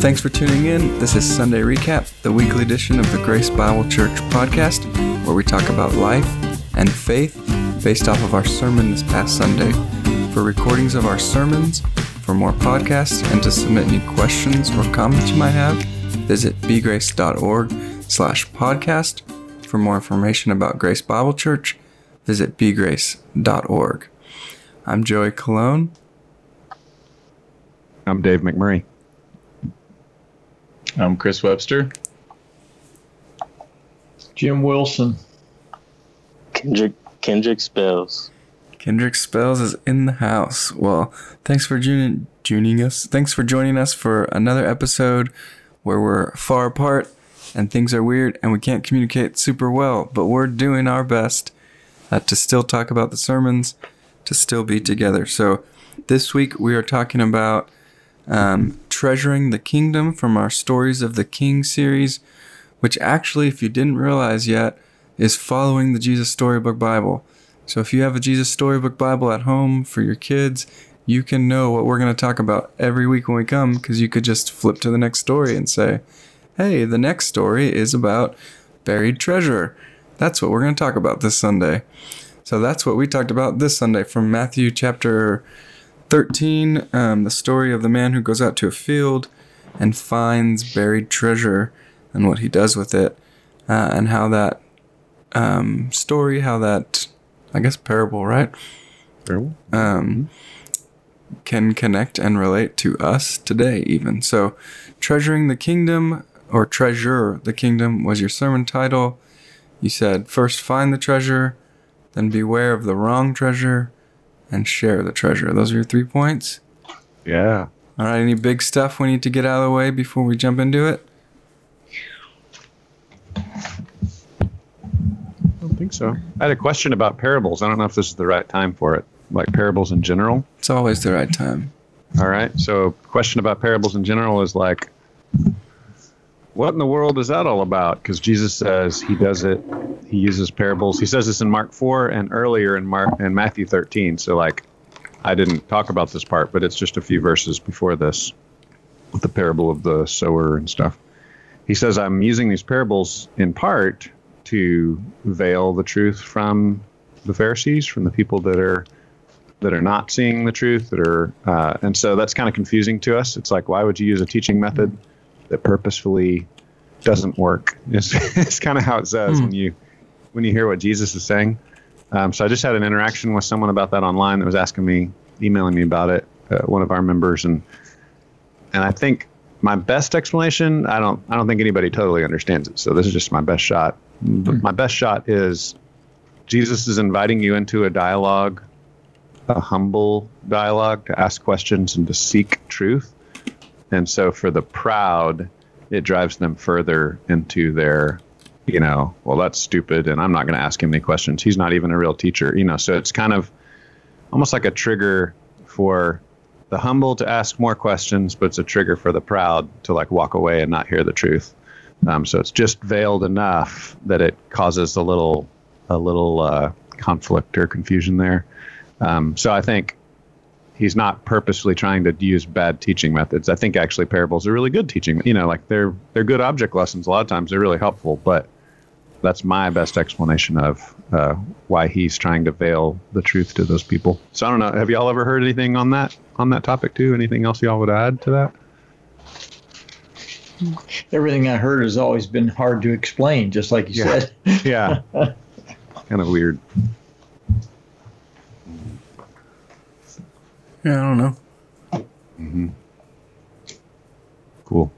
thanks for tuning in. This is Sunday Recap, the weekly edition of the Grace Bible Church podcast, where we talk about life and faith based off of our sermon this past Sunday. For recordings of our sermons, for more podcasts, and to submit any questions or comments you might have, visit bgrace.org slash podcast. For more information about Grace Bible Church, visit bgrace.org. I'm Joey Cologne. I'm Dave McMurray. I'm Chris Webster. Jim Wilson. Kendrick Kendrick Spells. Kendrick Spells is in the house. Well, thanks for joining, joining us. Thanks for joining us for another episode where we're far apart and things are weird and we can't communicate super well, but we're doing our best uh, to still talk about the sermons, to still be together. So this week we are talking about um, treasuring the kingdom from our Stories of the King series, which actually, if you didn't realize yet, is following the Jesus Storybook Bible. So if you have a Jesus Storybook Bible at home for your kids, you can know what we're going to talk about every week when we come because you could just flip to the next story and say, hey, the next story is about buried treasure. That's what we're going to talk about this Sunday. So that's what we talked about this Sunday from Matthew chapter 13, um, the story of the man who goes out to a field and finds buried treasure and what he does with it, uh, and how that um, story, how that, I guess, parable, right? Parable? Um, can connect and relate to us today, even. So, Treasuring the Kingdom or Treasure the Kingdom was your sermon title. You said, first find the treasure, then beware of the wrong treasure, and share the treasure. Those are your three points? Yeah. All right, any big stuff we need to get out of the way before we jump into it? I don't think so. I had a question about parables. I don't know if this is the right time for it. Like parables in general. It's always the right time. All right. So, question about parables in general is like, what in the world is that all about? Because Jesus says he does it. He uses parables. He says this in Mark four and earlier in Mark and Matthew thirteen. So, like, I didn't talk about this part, but it's just a few verses before this, with the parable of the sower and stuff. He says, "I'm using these parables in part to veil the truth from the Pharisees, from the people that are." that are not seeing the truth that are uh, and so that's kind of confusing to us it's like why would you use a teaching method that purposefully doesn't work. It's, it's kind of how it says Hmm. when you when you hear what jesus is saying. Um, so i just had an interaction with someone about that online that was asking me emailing me about it uh, one of our members. And and i think my best explanation i don't i don't think anybody totally understands it. So this is just my best shot. But my best shot is jesus is inviting you into a dialogue a humble dialogue to ask questions and to seek truth. And so for the proud, it drives them further into their, you know, well, that's stupid and I'm not going to ask him any questions. He's not even a real teacher, you know. So it's kind of almost like a trigger for the humble to ask more questions, but it's a trigger for the proud to like walk away and not hear the truth. Um, so it's just veiled enough that it causes a little, a little uh, conflict or confusion there. Um, so I think he's not purposely trying to use bad teaching methods. I think actually parables are really good teaching. You know, like they're they're good object lessons. A lot of times they're really helpful, but that's my best explanation of uh, why he's trying to veil the truth to those people. So I don't know. Have y'all ever heard anything on that on that topic too? Anything else y'all would add to that? Everything I heard has always been hard to explain, just like you Yeah. said. Yeah, kind of weird. Yeah, I don't know. Cool.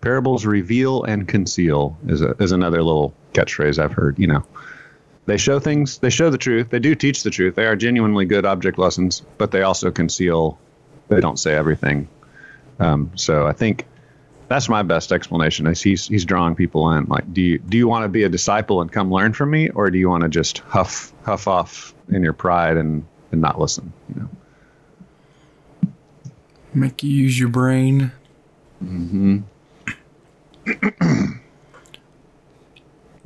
Parables reveal and conceal is a, is another little catchphrase I've heard. You know, they show things, they show the truth, they do teach the truth. They are genuinely good object lessons, but they also conceal. They don't say everything. Um, so I think that's my best explanation. Is he's he's drawing people in. Like, do you do you want to be a disciple and come learn from me, or do you want to just huff huff off in your pride and and not listen? You know. Make you use your brain. Mm-hmm.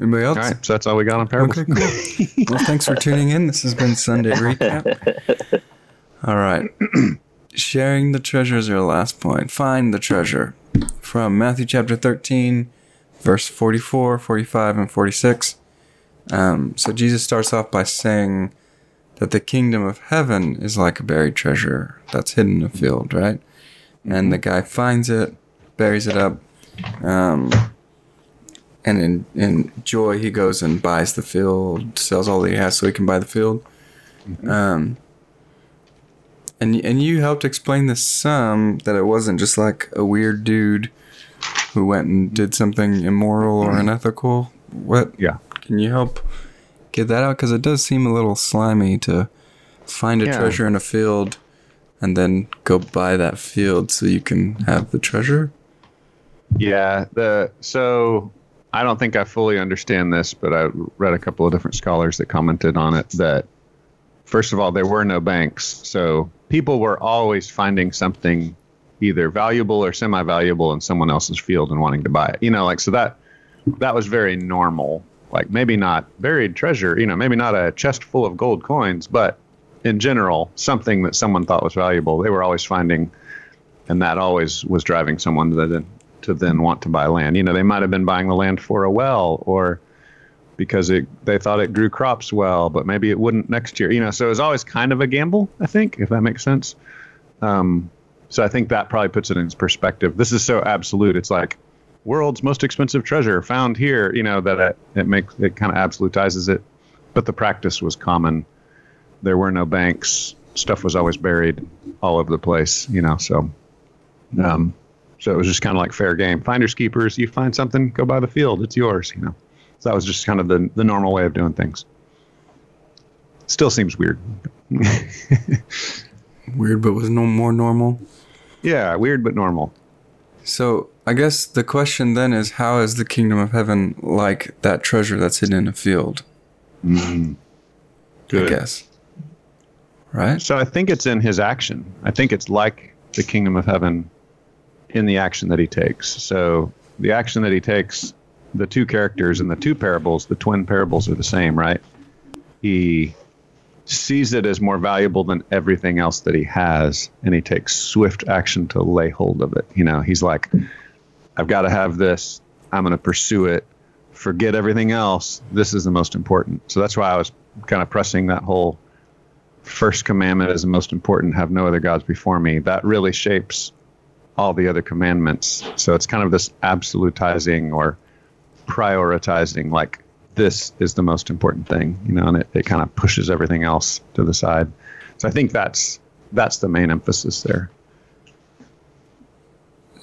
Anybody else? All right, so that's all we got on parables. Okay, cool. well, thanks for tuning in. This has been Sunday Recap. All right. Sharing the treasure is our last point. Find the treasure. from Matthew chapter 13, verse 44, 45, and 46. Um, so Jesus starts off by saying that the kingdom of heaven is like a buried treasure that's hidden in a field, right? And the guy finds it, buries it up, um, and in, in joy he goes and buys the field, sells all that he has so he can buy the field. Um, and and you helped explain this some that it wasn't just like a weird dude who went and did something immoral or unethical. What? Yeah. Can you help get that out? Because it does seem a little slimy to find a Yeah. treasure in a field and then go buy that field so you can have the treasure. Yeah, the so I don't think I fully understand this, but I read a couple of different scholars that commented on it that first of all there were no banks, so people were always finding something either valuable or semi-valuable in someone else's field and wanting to buy it. You know, like so that that was very normal. Like maybe not buried treasure, you know, maybe not a chest full of gold coins, but in general, something that someone thought was valuable, they were always finding and that always was driving someone to then to then want to buy land. You know, they might have been buying the land for a well or because it they thought it grew crops well, but maybe it wouldn't next year. You know, so it was always kind of a gamble, I think, if that makes sense. Um, so I think that probably puts it in perspective. This is so absolute. It's like world's most expensive treasure found here. You know that it, it makes it kind of absolutizes it, but the practice was common. There were no banks. Stuff was always buried all over the place. You know, so um, so it was just kind of like fair game. Finders keepers. You find something, go buy the field. It's yours. You know. So that was just kind of the the normal way of doing things. Still seems weird. Weird, but was no more normal. yeah, weird but normal. So I guess the question then is, how is the kingdom of heaven like that treasure that's hidden in a field? Mm-hmm. I Good. guess. Right? So I think it's in his action. I think it's like the kingdom of heaven in the action that he takes. So the action that he takes, the two characters in the two parables, the twin parables are the same, right? He sees it as more valuable than everything else that he has, and he takes swift action to lay hold of it. You know, he's like, I've got to have this. I'm going to pursue it. Forget everything else. This is the most important. So that's why I was kind of pressing that whole first commandment is the most important have no other gods before me that really shapes all the other commandments so it's kind of this absolutizing or prioritizing like this is the most important thing you know and it, it kind of pushes everything else to the side so i think that's that's the main emphasis there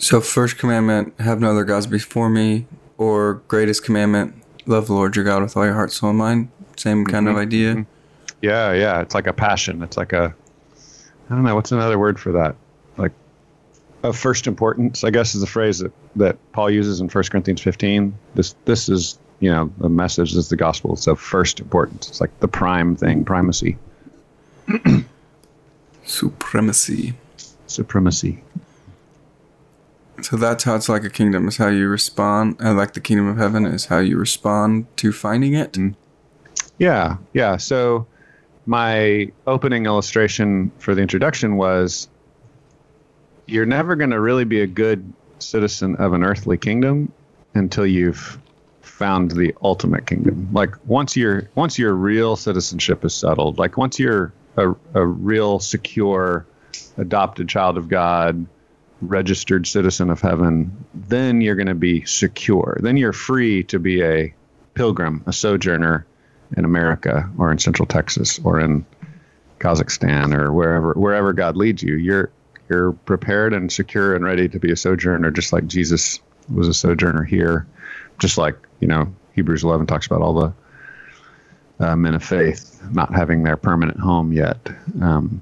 So, first commandment, have no other gods before me, or greatest commandment, love the Lord your God with all your heart, soul, and mind. Same mm-hmm. kind of mm-hmm. idea. Mm-hmm. yeah yeah it's like a passion it's like a i don't know what's another word for that? Like of first importance i guess is the phrase that, that paul uses in 1 corinthians 15 this this is you know the message is the gospel it's of first importance it's like the prime thing primacy. Supremacy. supremacy So that's how it's like a kingdom. Is how you respond. Uh, like the kingdom of heaven is how you respond to finding it. Yeah, yeah. So my opening illustration for the introduction was you're never going to really be a good citizen of an earthly kingdom until you've found the ultimate kingdom. Like once your once your real citizenship is settled, like once you're a, a real secure adopted child of God, registered citizen of heaven, then you're going to be secure. Then you're free to be a pilgrim, a sojourner in America or in Central Texas or in Kazakhstan or wherever wherever God leads you. You're you're prepared and secure and ready to be a sojourner, just like Jesus was a sojourner here. Just like you know Hebrews 11 talks about all the uh, men of faith not having their permanent home yet. Um,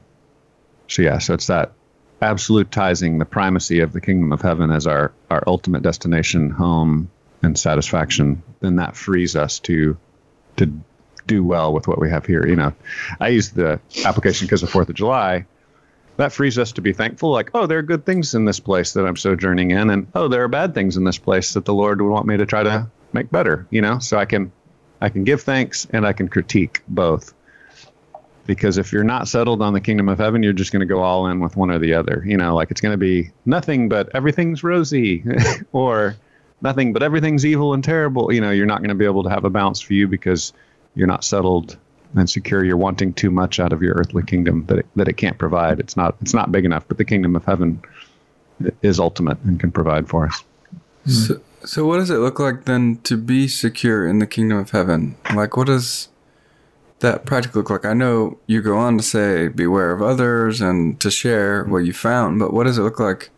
so yeah, so it's that absolutizing the primacy of the kingdom of heaven as our our ultimate destination, home, and satisfaction. Then that frees us to to do well with what we have here. You know, I use the application because of Fourth of July. That frees us to be thankful, like, oh, there are good things in this place that I'm sojourning in, and oh, there are bad things in this place that the Lord would want me to try to make better. You know, so I can I can give thanks and I can critique both. Because if you're not settled on the kingdom of heaven, you're just going to go all in with one or the other. You know, like it's going to be nothing but everything's rosy or nothing but everything's evil and terrible. You know, you're not going to be able to have a balanced view because you're not settled and secure. You're wanting too much out of your earthly kingdom that it, that it can't provide. It's not it's not big enough, but the kingdom of heaven is ultimate and can provide for us. So, so what does it look like then to be secure in the kingdom of heaven? Like, what does that practically look like? I know you go on to say, beware of others and to share what you found, but what does it look like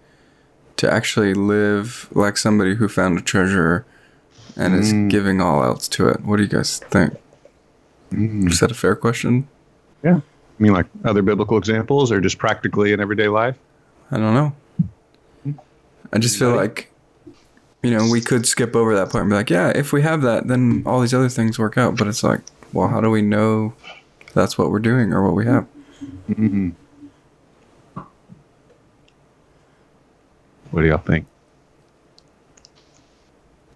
to actually live like somebody who found a treasure and is mm. giving all else to it? What do you guys think? Mm. Is that a fair question? Yeah. I mean, like other biblical examples, or just practically in everyday life. I don't know. I just feel like, you know, we could skip over that part and be like, yeah, if we have that, then all these other things work out. But it's like, well, how do we know that's what we're doing or what we have? Mm-hmm. What do y'all think?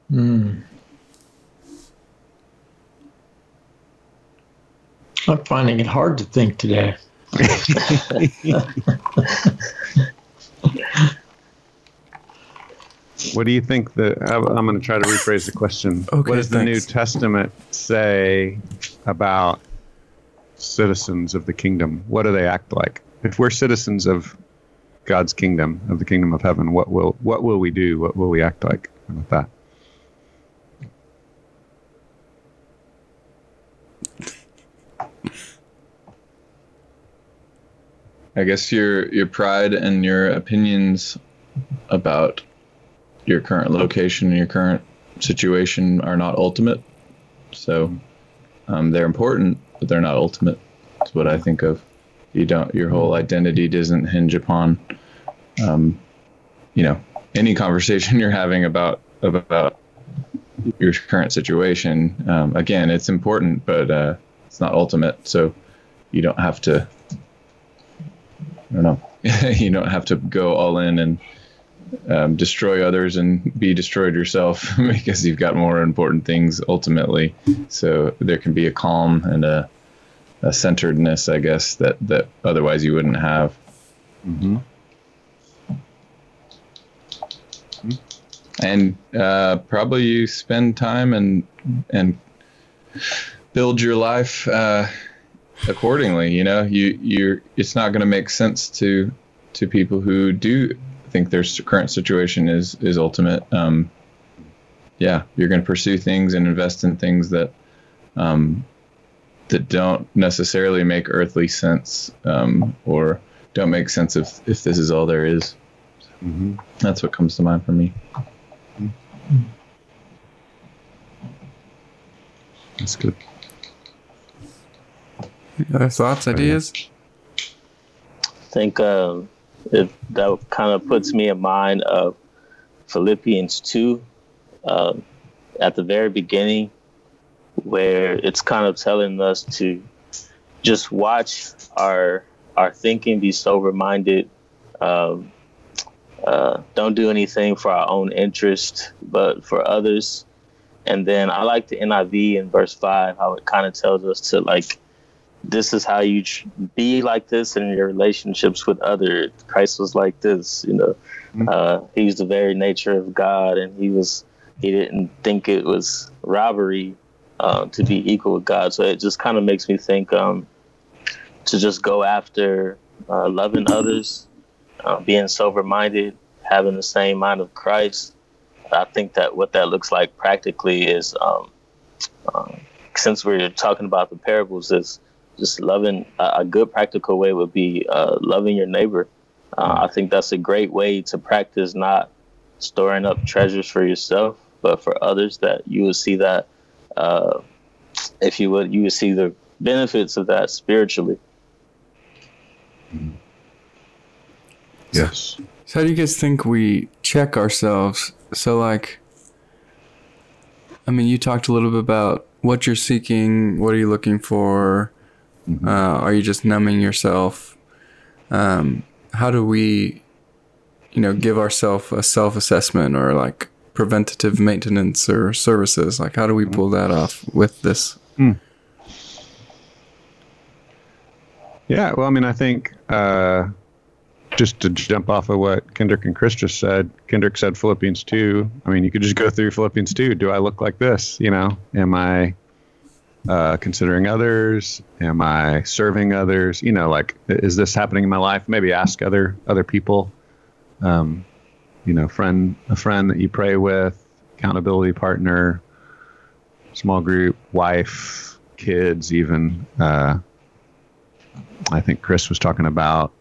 Hmm. I'm finding it hard to think today. What do you think the? I'm I'm going to try to rephrase the question. Okay, what does the New. Testament say about citizens of the kingdom? What do they act like? If we're citizens of God's kingdom, of the kingdom of heaven, what will what will we do? What will we act like with that? I guess your your pride and your opinions about your current location and your current situation are not ultimate. So um, they're important, but they're not ultimate. That's what I think of. You don't. Your whole identity doesn't hinge upon, um, you know, any conversation you're having about about your current situation. Um, again, it's important, but uh, it's not ultimate. So you don't have to I don't know. you don't have to go all in and um, destroy others and be destroyed yourself because you've got more important things ultimately. So there can be a calm and a, a centeredness, I guess, that, that otherwise you wouldn't have. Mm-hmm. And uh, probably you spend time and and build your life uh, accordingly. You know, you you're it's not going to make sense to to people who do think their current situation is is ultimate. Um, yeah, you're going to pursue things and invest in things that um, that don't necessarily make earthly sense um, or don't make sense if if this is all there is. Mm-hmm. That's what comes to mind for me. That's good. Other thoughts, ideas? I think um, it, that kind of puts me in mind of Philippians 2 um, at the very beginning, where it's kind of telling us to just watch our our thinking, be sober minded, um, uh, don't do anything for our own interest, but for others. And then I like the NIV in verse five, how it kind of tells us to like this is how you be like this in your relationships with other. Christ was like this, you know. Uh, he was the very nature of God, and he was he didn't think it was robbery uh, to be equal with God. So it just kind of makes me think um, to just go after uh, loving others, uh, being sober minded, having the same mind of Christ. I think that what that looks like practically is, um, um, since we're talking about the parables, is just loving a, good practical way would be uh, loving your neighbor. Uh, I think that's a great way to practice not storing up treasures for yourself, but for others that you would see that, uh, if you would, you would see the benefits of that spiritually. Yes. So, how do you guys think we check ourselves? So, like, I mean, you talked a little bit about what you're seeking. What are you looking for? Uh, are you just numbing yourself? Um, how do we, you know, give ourselves a self assessment or like preventative maintenance or services? Like, how do we pull that off with this? Yeah, well, I mean, I think uh, just to jump off of what Kendrick and Chris just said, Kendrick said Philippians 2. I mean, you could just go through Philippians 2. Do I look like this? You know, am I uh, considering others? Am I serving others? You know, like, is this happening in my life? Maybe ask other other people. Um, you know, friend, a friend that you pray with, accountability partner, small group, wife, kids, even. Uh, I think Chris was talking about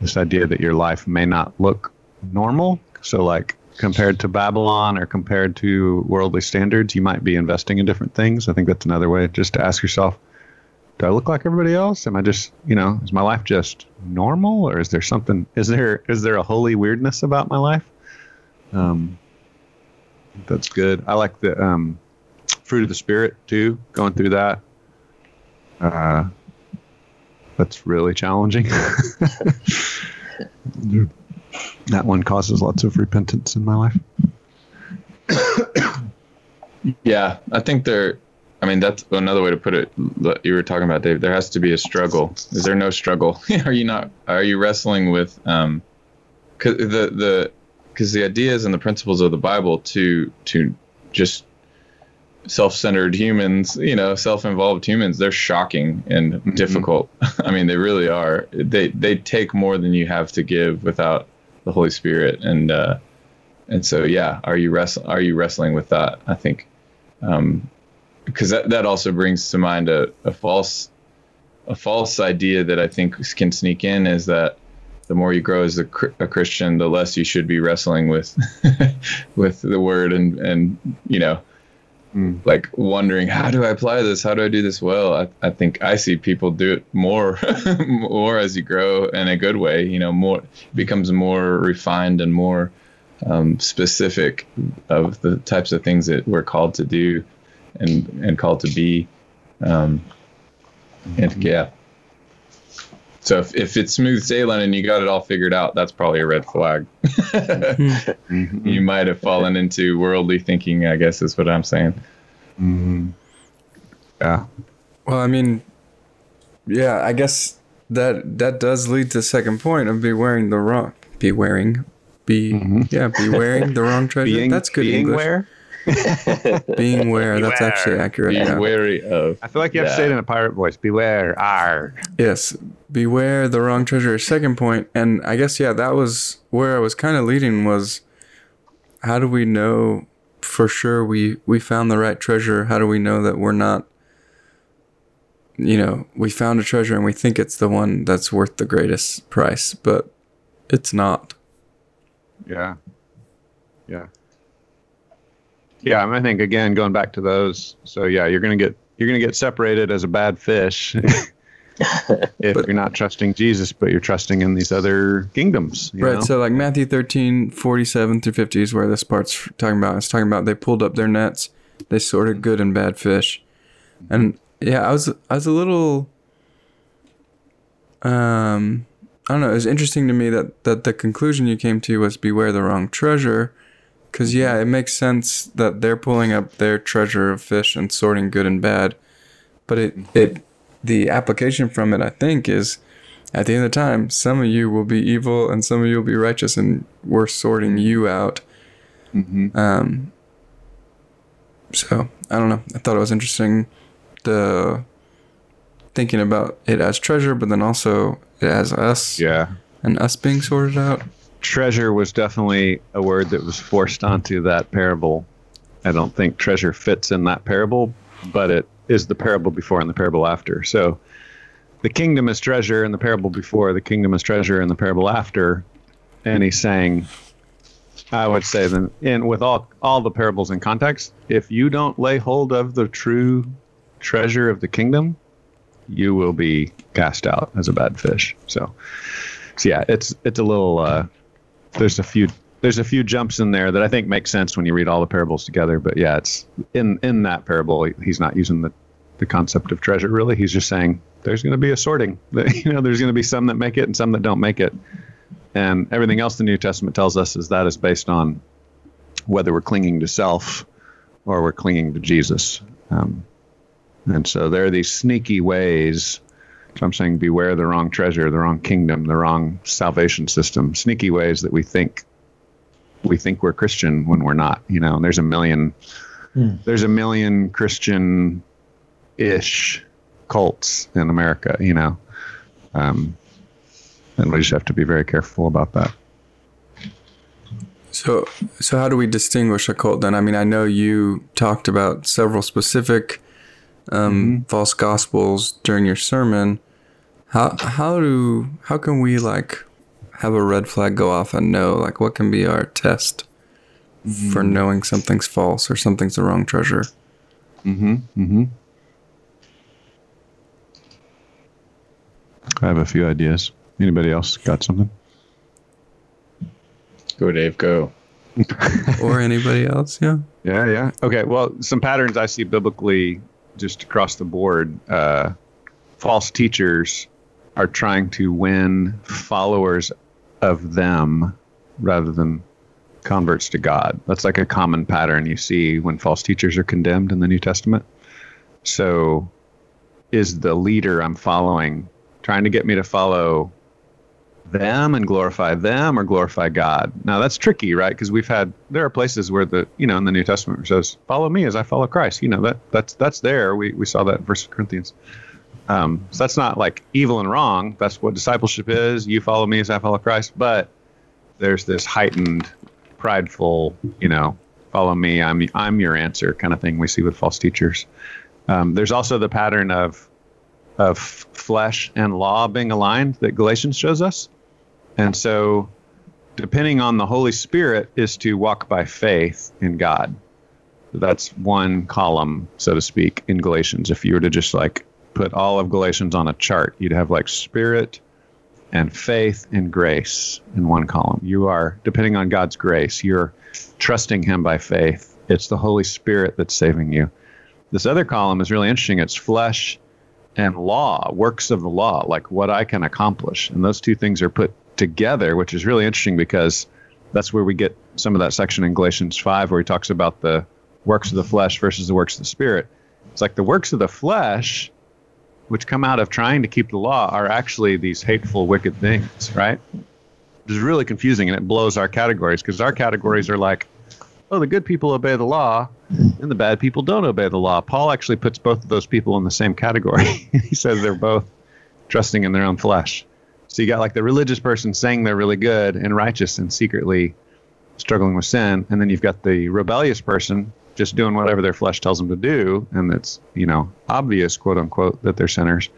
this idea that your life may not look normal. So, like compared to Babylon or compared to worldly standards, you might be investing in different things. I think that's another way just to ask yourself, do I look like everybody else? Am I just, you know, is my life just normal or is there something, is there, is there a holy weirdness about my life? Um, that's good. I like the, um, fruit of the spirit too, going through that. Uh, that's really challenging. that one causes lots of repentance in my life. Yeah, I think there. I mean, that's another way to put it. You were talking about Dave. There has to be a struggle. Is there no struggle? are you not? Are you wrestling with um, cause the the because the ideas and the principles of the Bible to to just self-centered humans, you know, self-involved humans, they're shocking and Mhm. difficult. I mean, they really are. They they take more than you have to give without the Holy Spirit, and uh, and so yeah, are you wrestling? Are you wrestling with that? I think, um, because that that also brings to mind a, a false a false idea that I think can sneak in is that the more you grow as a, a Christian, the less you should be wrestling with with the word and and you know Mm. like wondering how do I apply this? How do I do this well? I, I think I see people do it more more as you grow in a good way. You know, more becomes more refined and more um, specific of the types of things that we're called to do and and called to be. Um, and yeah. So if, if it's smooth sailing and you got it all figured out, that's probably a red flag. Mhm. you might have fallen into worldly thinking, I guess is what I'm saying. Mhm. Yeah. Well, I mean, yeah, I guess that that does lead to the second point of be wearing the wrong, be wearing, be Mhm. yeah, be wearing the wrong treasure. Being, that's good being English. where? Being where that's Beware. actually accurate. Be yeah. wary of. I feel like you have to say it in a pirate voice. Beware. R. Yes, beware the wrong treasure. Second point, and I guess yeah, that was where I was kind of leading was, how do we know for sure we we found the right treasure? How do we know that we're not? You know, we found a treasure and we think it's the one that's worth the greatest price, but it's not. Yeah. Yeah. Yeah, I, think again going back to those. So yeah, you're gonna get you're gonna get separated as a bad fish if But- you're not trusting Jesus, but you're trusting in these other kingdoms. you right. know? So like Matthew 13, 47 through 50 is where this part's talking about. It's talking about they pulled up their nets, they sorted good and bad fish. And yeah, I was I was a little um I don't know, it was interesting to me that that the conclusion you came to was beware the wrong treasure. Cause yeah, it makes sense that they're pulling up their treasure of fish and sorting good and bad. But it it the application from it I think is at the end of the time, some of you will be evil and some of you will be righteous, and we're sorting you out. Mhm. Um, so I don't know. I thought it was interesting, the thinking about it as treasure, but then also it as us yeah. and us being sorted out. Treasure was definitely a word that was forced onto that parable. I don't think treasure fits in that parable, but it is the parable before and the parable after. So the kingdom is treasure in the parable before, the kingdom is treasure in the parable after. And he's saying, I would say then, and with all all the parables in context, if you don't lay hold of the true treasure of the kingdom, you will be cast out as a bad fish. So, so yeah, it's it's a little uh, there's a few there's a few jumps in there that I think make sense when you read all the parables together. But yeah, it's in in that parable he's not using the the concept of treasure really. He's just saying there's going to be a sorting. You know, there's going to be some that make it and some that don't make it. And everything else the New Testament tells us is that is based on whether we're clinging to self or we're clinging to Jesus. Um, and so there are these sneaky ways So I'm saying beware the wrong treasure, the wrong kingdom, the wrong salvation system, sneaky ways that we think we think we're Christian when we're not. You know, and there's a million Hmm. there's a million Christian ish cults in America, you know. Um, and we just have to be very careful about that. So, so how do we distinguish a cult then? I mean, I know you talked about several specific um, false gospels during your sermon. How how do how can we like have a red flag go off and know like what can be our test for knowing something's false or something's the wrong treasure? Mm-hmm. Mm-hmm. I have a few ideas. Anybody else got something? Go, Dave, go. or anybody else? Yeah. Yeah, yeah. Okay, well, some patterns I see biblically just across the board. Uh, false teachers are trying to win followers of them rather than converts to God. That's like a common pattern you see when false teachers are condemned in the New Testament. So, is the leader I'm following trying to get me to follow them and glorify them or glorify God. Now that's tricky, right? Because we've had there are places where the you know in the New Testament says, "Follow me as I follow Christ." You know that that's that's there. We we saw that in First Corinthians. Um, so that's not like evil and wrong. That's what discipleship is. You follow me as I follow Christ. But there's this heightened, prideful, you know, follow me. I'm I'm your answer kind of thing we see with false teachers. Um, there's also the pattern of of flesh and law being aligned that Galatians shows us. And so, depending on the Holy Spirit, is to walk by faith in God. That's one column, so to speak, in Galatians. If you were to just like put all of Galatians on a chart, you'd have like spirit and faith and grace in one column. You are, depending on God's grace, you're trusting Him by faith. It's the Holy Spirit that's saving you. This other column is really interesting. It's flesh and law, works of the law, like what I can accomplish. And those two things are put together, which is really interesting because that's where we get some of that section in Galatians 5 where he talks about the works of the flesh versus the works of the spirit. It's like the works of the flesh, which come out of trying to keep the law, are actually these hateful, wicked things, right? Which is really confusing and it blows our categories because our categories are like, oh, the good people obey the law and the bad people don't obey the law. Paul actually puts both of those people in the same category. he says they're both trusting in their own flesh. So you got like the religious person saying they're really good and righteous and secretly struggling with sin, and then you've got the rebellious person just doing whatever their flesh tells them to do, and it's you know obvious, quote unquote, that they're sinners.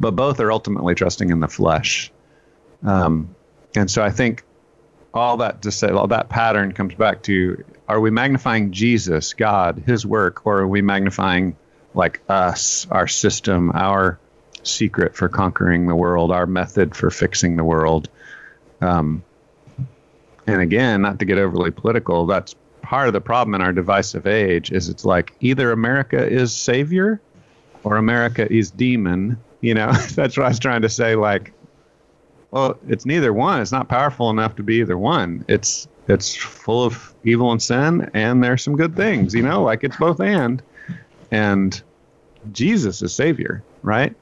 But both are ultimately trusting in the flesh. Um, and so I think all that to say, all that pattern comes back to: Are we magnifying Jesus, God, His work, or are we magnifying like us, our system, our secret for conquering the world, our method for fixing the world? Um, and again, not to get overly political, that's part of the problem in our divisive age. Is it's like either America is savior, or America is demon. You know, that's what I was trying to say. Like, well, it's neither one. It's not powerful enough to be either one. It's it's full of evil and sin, and there's some good things. You know, like it's both and. And Jesus is Savior, right?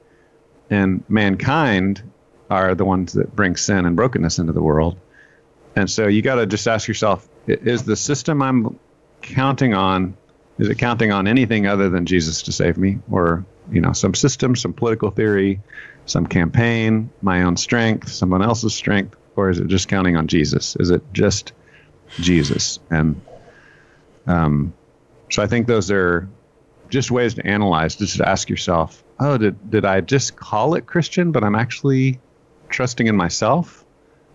And mankind are the ones that bring sin and brokenness into the world. And so you got to just ask yourself: Is the system I'm counting on? Is it counting on anything other than Jesus to save me, or you know, some system, some political theory, some campaign, my own strength, someone else's strength, or is it just counting on Jesus? Is it just Jesus? And um, so I think those are just ways to analyze, just to ask yourself, oh, did, did I just call it Christian, but I'm actually trusting in myself?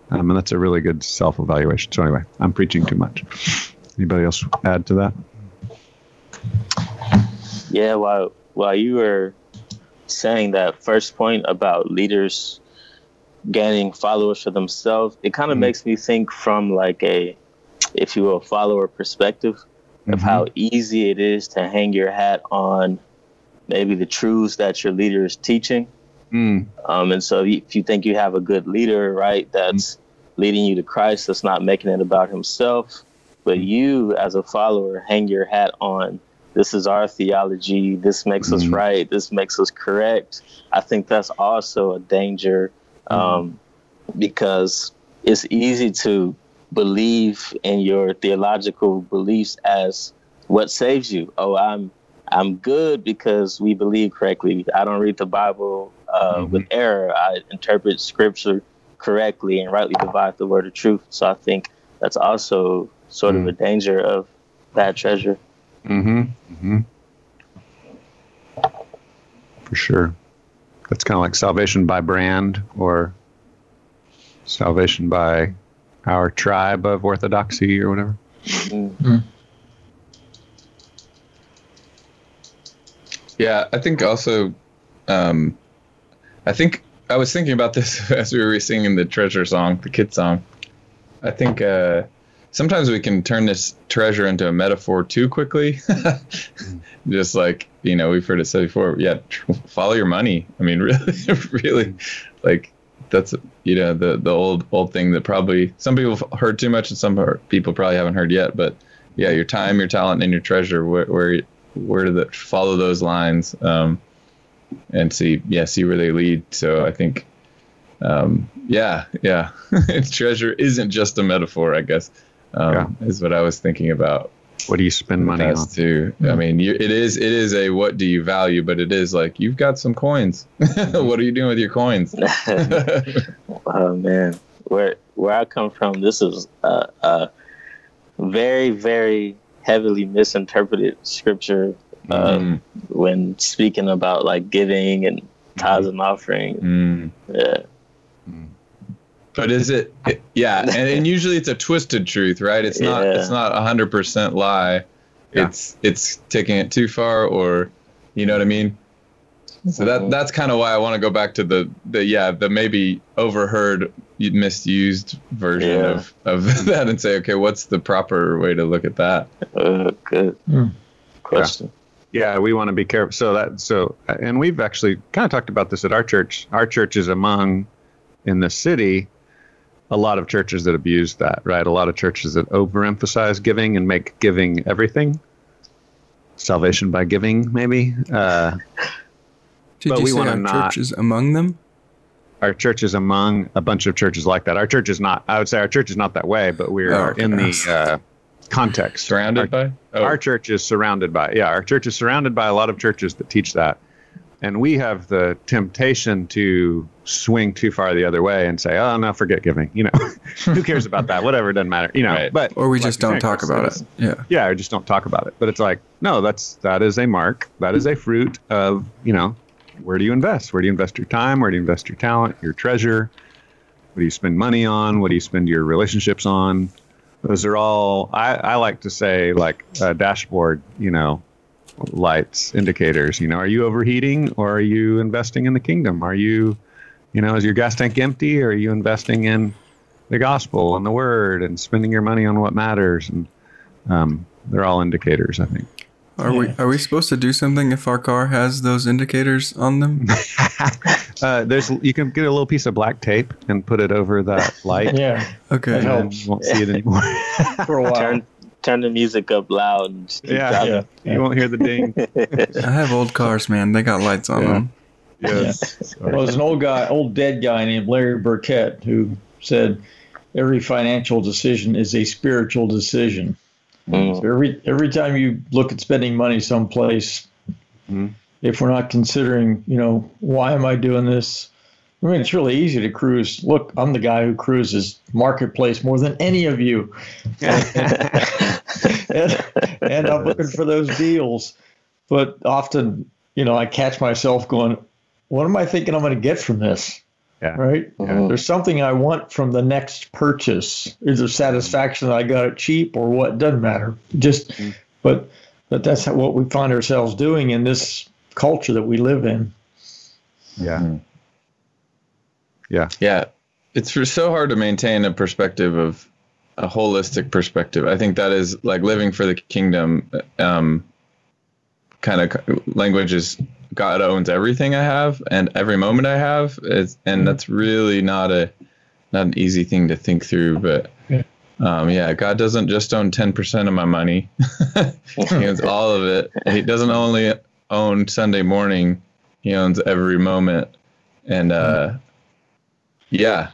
Um, and that's a really good self evaluation. So, anyway, I'm preaching too much. Anybody else add to that? Yeah, while while you were saying that first point about leaders gaining followers for themselves, it kind of Mhm. makes me think from like a, if you will, follower perspective of Mhm. how easy it is to hang your hat on maybe the truths that your leader is teaching. Mm, Um, and so if you think you have a good leader, right, that's leading you to Christ, that's not making it about himself, but you as a follower hang your hat on this is our theology. This makes us Mhm. right. This makes us correct. I think that's also a danger um, because it's easy to believe in your theological beliefs as what saves you. Oh, I'm I'm good because we believe correctly. I don't read the Bible uh, Mhm. with error. I interpret Scripture correctly and rightly divide the word of truth. So I think that's also sort of Mm. a danger of bad treasure. Mm-hmm. Mm-hmm. For sure. That's kind of like salvation by brand or salvation by our tribe of orthodoxy or whatever. Mm. Yeah, I think also, um, I think I was thinking about this as we were singing the treasure song, the kid song. I think uh, sometimes we can turn this treasure into a metaphor too quickly. Just like you know, we've heard it said before. Yeah, tr- follow your money. I mean, really, really, like that's you know the the old old thing that probably some people have heard too much and some people probably haven't heard yet. But yeah, your time, your talent, and your treasure. Where where where do the follow those lines um, and see yeah see where they lead. So I think um, yeah yeah treasure isn't just a metaphor. I guess um, is what I was thinking about. What do you spend money on? Past too. I mean, you, it is it is a what do you value, but it is like you've got some coins. what are you doing with your coins? oh man, where where I come from, this is a, a very very heavily misinterpreted scripture um, Mm, when speaking about like giving and tithes and offering. mm. Yeah, But is it? it- yeah, and, and usually it's a twisted truth, right? It's not. Yeah. It's not a hundred percent lie. Yeah. It's it's taking it too far, or you know what I mean. So that that's kind of why I want to go back to the the yeah the maybe overheard misused version Yeah. of of that and say okay what's the proper way to look at that uh, good Hmm. question. Yeah, we want to be careful. So that so, and we've actually kind of talked about this at our church. Our church is among in the city a lot of churches that abuse that, right? A lot of churches that overemphasize giving and make giving everything. Salvation by giving, maybe. Uh, Did But you we say our not- church is among them? our church is among a bunch of churches like that. Our church is not. I would say our church is not that way, but we Oh, are okay. in the uh, context. surrounded by oh, Our church is surrounded by, yeah, our church is surrounded by a lot of churches that teach that. And we have the temptation to swing too far the other way and say, oh, no, forget giving. You know, who cares about that? Whatever, doesn't matter. You know, Right. but. Or we like just don't talk about it's- it. Yeah. Yeah, or just don't talk about it. But it's like, no, that's, that is a mark. That is a fruit of, you know, where do you invest? Where do you invest your time? Where do you invest your talent, your treasure? What do you spend money on? What do you spend your relationships on? Those are all, I, I like to say, like a dashboard, you know, lights, indicators. You know, are you overheating or are you investing in the kingdom? Are you, you know, is your gas tank empty or are you investing in the gospel and the word and spending your money on what matters? And um, they're all indicators, I think. Are we are we supposed to do something if our car has those indicators on them? Uh, there's you can get a little piece of black tape and put it over that light. Yeah, Okay. That and then helps. you won't see it anymore. for a while. Turn turn the music up loud and just keep Yeah. driving. yeah, you won't hear the ding. I have old cars, man. They got lights on Yeah. them. Yes. Well, there's an old guy, old dead guy named Larry Burkett who said every financial decision is a spiritual decision. Mm. So every every time you look at spending money someplace, Mhm. If we're not considering, you know, why am I doing this? I mean, it's really easy to cruise. Look, I'm the guy who cruises marketplace more than any of you, and, and I'm looking for those deals. But often, you know, I catch myself going, "What am I thinking I'm going to get from this?" Yeah. Right? Mhm. There's something I want from the next purchase. Is there satisfaction that I got it cheap or what? Doesn't matter. Just, Mm. but, but that's what we find ourselves doing in this culture that we live in. Yeah. Yeah, Yeah. it's so hard to maintain a perspective of a holistic perspective. I think that is like living for the kingdom. Um, kind of language is God owns everything I have and every moment I have. Is, and that's really not a not an easy thing to think through. But Yeah. Um, yeah, God doesn't just own 10% of my money. he owns all of it. He doesn't only own Sunday morning, he owns every moment. And uh, yeah,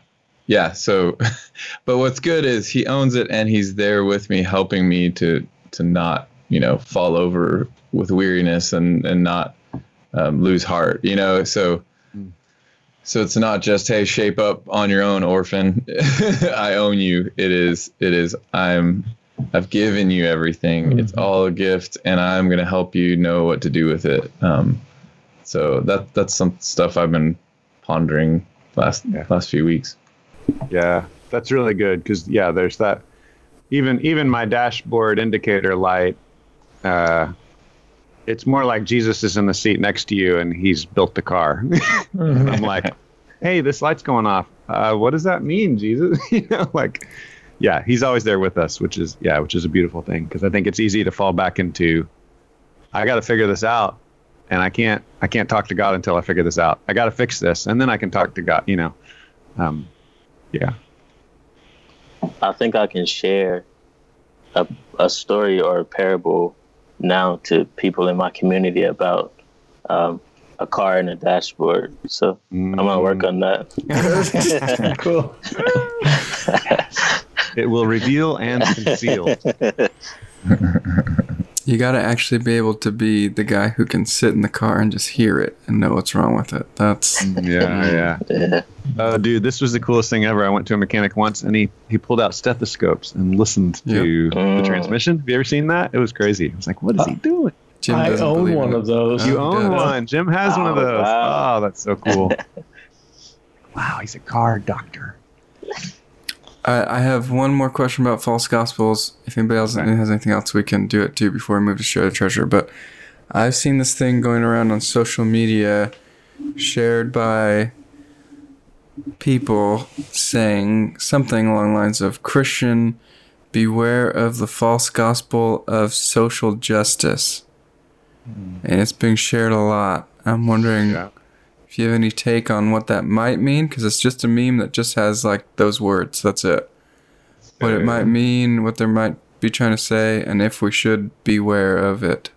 yeah. So, but what's good is he owns it and he's there with me, helping me to, to not, you know, fall over with weariness and, and not um, lose heart, you know? So, so it's not just hey shape up on your own orphan i own you it is it is i'm i've given you everything mm-hmm. it's all a gift and i'm going to help you know what to do with it um, so that that's some stuff i've been pondering last yeah. last few weeks yeah that's really good because yeah there's that even even my dashboard indicator light uh, it's more like Jesus is in the seat next to you and he's built the car. I'm like, hey, this light's going off. Uh, what does that mean, Jesus? you know, like, yeah, he's always there with us, which is yeah, which is a beautiful thing because I think it's easy to fall back into, I got to figure this out, and I can't I can't talk to God until I figure this out. I got to fix this, and then I can talk to God. You know, um, yeah. I think I can share a, a story or a parable now to people in my community about um, a car and a dashboard. So mm. I'm gonna work on that. cool. it will reveal and conceal. You got to actually be able to be the guy who can sit in the car and just hear it and know what's wrong with it. That's mm, yeah, yeah. yeah. Oh, dude, this was the coolest thing ever. I went to a mechanic once, and he he pulled out stethoscopes and listened to yep. the transmission. Have you ever seen that? It was crazy. I was like, what is he doing? Jim I own one it. of those. You own one. Jim has oh, one of those. Wow. Oh, that's so cool. wow, he's a car doctor. I, I have one more question about false gospels. If anybody else okay. has anything else, we can do it too before we move to share the treasure. But I've seen this thing going around on social media, shared by people saying something along the lines of Christian, beware of the false gospel of social justice. Mm. And it's being shared a lot. I'm wondering yeah. If you have any take on what that might mean, because it's just a meme that just has like those words. That's it. What it might mean, what they might be trying to say, and if we should beware of it.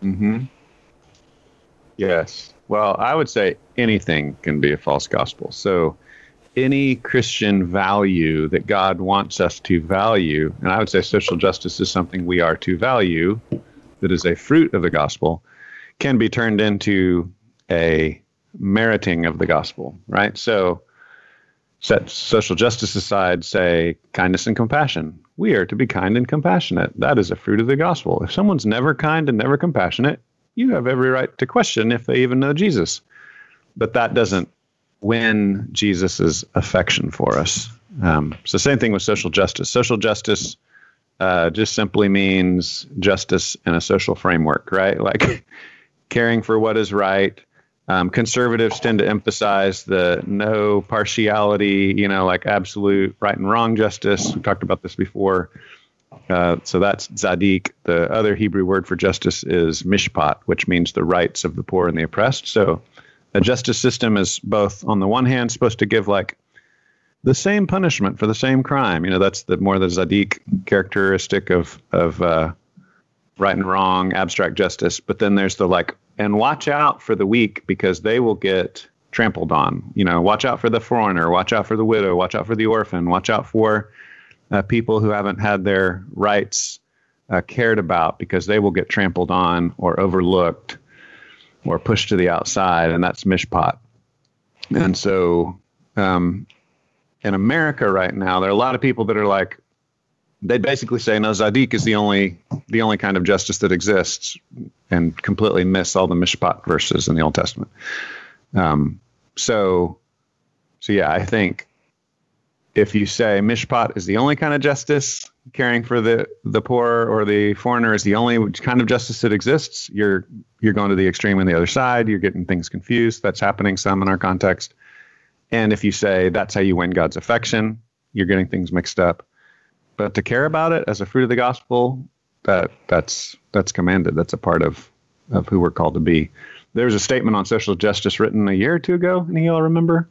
Hmm. Yes. Well, I would say anything can be a false gospel. So, any Christian value that God wants us to value, and I would say social justice is something we are to value, that is a fruit of the gospel can be turned into a meriting of the gospel, right? So, set social justice aside, say kindness and compassion. We are to be kind and compassionate. That is a fruit of the gospel. If someone's never kind and never compassionate, you have every right to question if they even know Jesus. But that doesn't win Jesus' affection for us. Um, so, same thing with social justice. Social justice uh, just simply means justice in a social framework, right? Like caring for what is right. Um, conservatives tend to emphasize the no partiality, you know, like absolute right and wrong justice. We talked about this before. Uh, so that's tzaddik. The other Hebrew word for justice is mishpat, which means the rights of the poor and the oppressed. So a justice system is both, on the one hand, supposed to give like the same punishment for the same crime. You know, that's the more the tzaddik characteristic of of uh, right and wrong, abstract justice. But then there's the like, and watch out for the weak because they will get trampled on. You know, watch out for the foreigner, watch out for the widow, watch out for the orphan, watch out for uh, people who haven't had their rights uh, cared about because they will get trampled on or overlooked or pushed to the outside, and that's mishpat. And so um, in America right now, there are a lot of people that are like, they basically say no, tzaddik is the only the only kind of justice that exists, and completely miss all the mishpat verses in the Old Testament. Um, so, so yeah, I think if you say mishpat is the only kind of justice, caring for the the poor or the foreigner is the only kind of justice that exists, you're you're going to the extreme on the other side. You're getting things confused. That's happening some in our context. And if you say that's how you win God's affection, you're getting things mixed up. But to care about it as a fruit of the gospel, that that's that's commanded. That's a part of of who we're called to be. There was a statement on social justice written a year or two ago, and you all remember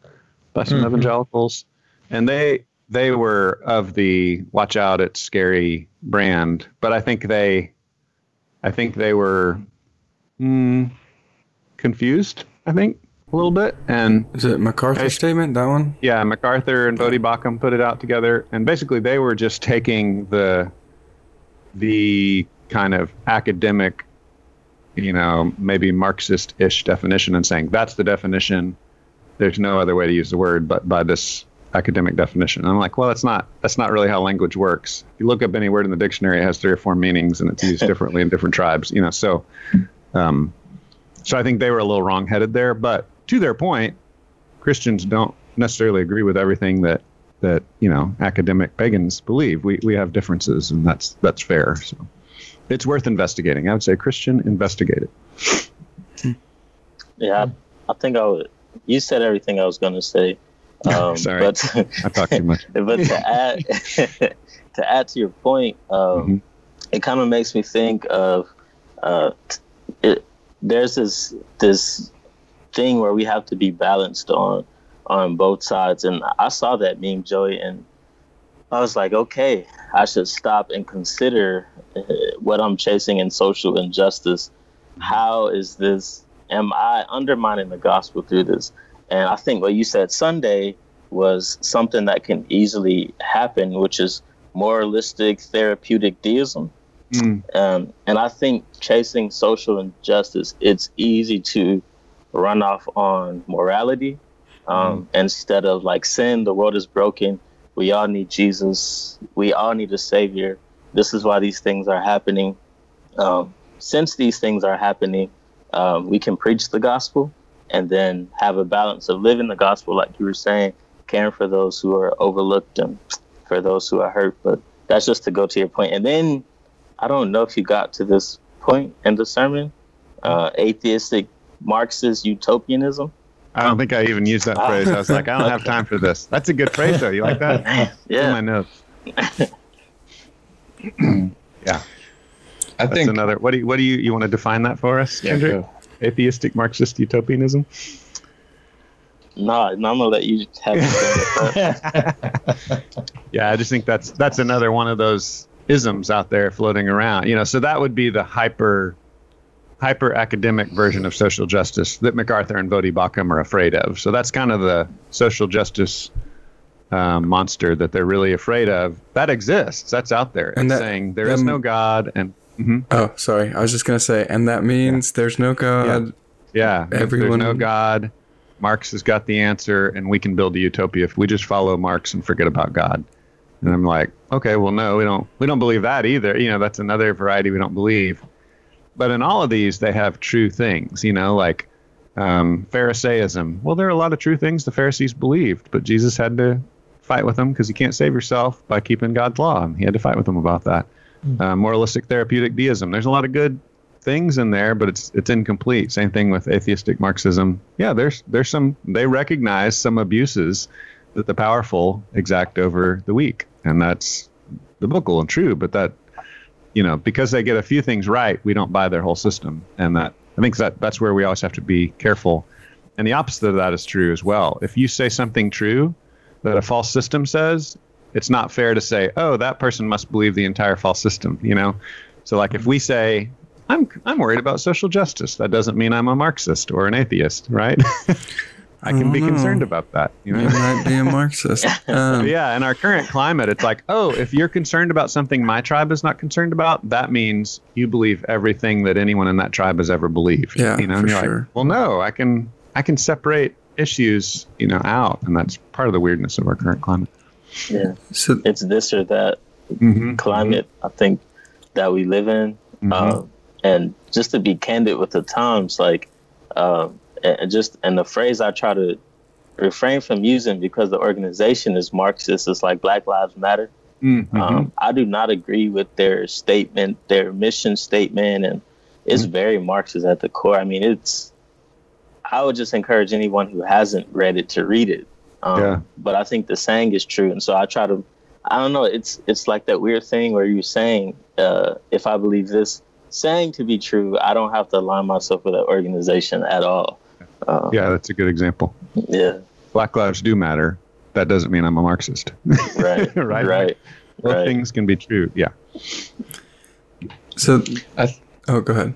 by some mm-hmm. evangelicals, and they they were of the watch out, it's scary brand, but I think they, I think they were mm, confused. I think a little bit, and Is it MacArthur's statement? That one? yeah, MacArthur and Voddie Baucham put it out together, and basically they were just taking the the kind of academic, you know, maybe Marxist-ish definition and saying that's the definition. There's no other way to use the word but by this academic definition. And I'm like, well, that's not that's not really how language works. If you look up any word in the dictionary, it has three or four meanings, and it's used differently in different tribes. You know, so um, so I think they were a little wrong-headed there. But to their point, Christians don't necessarily agree with everything that that you know academic pagans believe. We we have differences, and that's that's fair. So it's worth investigating. I would say Christian investigate it. Yeah, I, I think I would. You said everything I was going to say. Um, Sorry. But I talk too much. but to add to add to your point, um, Mhm. it kind of makes me think of uh, it, there's this this thing where we have to be balanced on on both sides, and I saw that meme, Joey, and I was like, okay, I should stop and consider uh, what I'm chasing in social injustice. How is this? Am I undermining the gospel through this? And I think what you said Sunday was something that can easily happen, which is moralistic therapeutic deism. Mm, Um, and I think chasing social injustice, it's easy to run off on morality um, instead of like sin. The world is broken. We all need Jesus. We all need a savior. This is why these things are happening. Um, since these things are happening, um, we can preach the gospel and then have a balance of living the gospel, like you were saying, caring for those who are overlooked and for those who are hurt. But that's just to go to your point. And then I don't know if you got to this point in the sermon, uh, atheistic Marxist utopianism. I don't think I even used that ah. phrase. I was like, I don't have time for this. That's a good phrase, though. You like that? It's in my Yeah, notes. I That's think another. What do you What do you You want to define that for us, Yeah, Kendrick? go. Atheistic Marxist utopianism. no, no, I'm gonna let you have it. Yeah, I just think that's that's another one of those isms out there floating around. You know, so that would be the hyper hyper academic version of social justice that MacArthur and Voddie Baucham are afraid of. So that's kind of the social justice um, monster that they're really afraid of. That exists. That's out there. And it's that- saying there is no God and mhm. Oh, sorry. I was just gonna say, and that means there's no God. yeah, if Everyone- there's no God. Marx has got the answer, and we can build a utopia if we just follow Marx and forget about God. And I'm like, okay, well, no, we don't. We don't believe that either. You know, that's another variety we don't believe. But in all of these, they have true things. You know, like um, Pharisaism. Well, there are a lot of true things the Pharisees believed, but Jesus had to fight with them because you can't save yourself by keeping God's law. And he had to fight with them about that. Uh, moralistic therapeutic deism. There's a lot of good things in there, but it's it's incomplete. Same thing with atheistic Marxism. Yeah, there's there's some they recognize some abuses that the powerful exact over the weak, and that's biblical and true. But that you know because they get a few things right, we don't buy their whole system, and that I think that that's where we always have to be careful. And the opposite of that is true as well. If you say something true that a false system says, it's not fair to say, oh, that person must believe the entire false system. You know, so like if we say I'm I'm worried about social justice. That doesn't mean I'm a Marxist or an atheist, right? I can be know. concerned about that. You You know? might be a Marxist. Um, yeah, in our current climate, it's like, oh, if you're concerned about something my tribe is not concerned about, that means you believe everything that anyone in that tribe has ever believed. Yeah, you know, for you're sure. like, well, no, I can I can separate issues, you know, out, and that's part of the weirdness of our current climate. yeah, So it's this or that Mm-hmm. climate. I think that we live in, Mhm. um, and just to be candid with the times, like, um, and just and the phrase I try to refrain from using because the organization is Marxist. It's like Black Lives Matter. Mm-hmm. Um, I do not agree with their statement, their mission statement, and it's Mm-hmm. very Marxist at the core. I mean, it's. I would just encourage anyone who hasn't read it to read it. Um, Yeah. But I think the saying is true, and so I try to. I don't know. It's it's like that weird thing where you're saying, uh, if I believe this saying to be true, I don't have to align myself with that organization at all. Um, yeah, that's a good example. yeah. Black lives do matter, that doesn't mean I'm a Marxist. Right. Right. right. Both right. things can be true. Yeah. So, I th- oh, go ahead.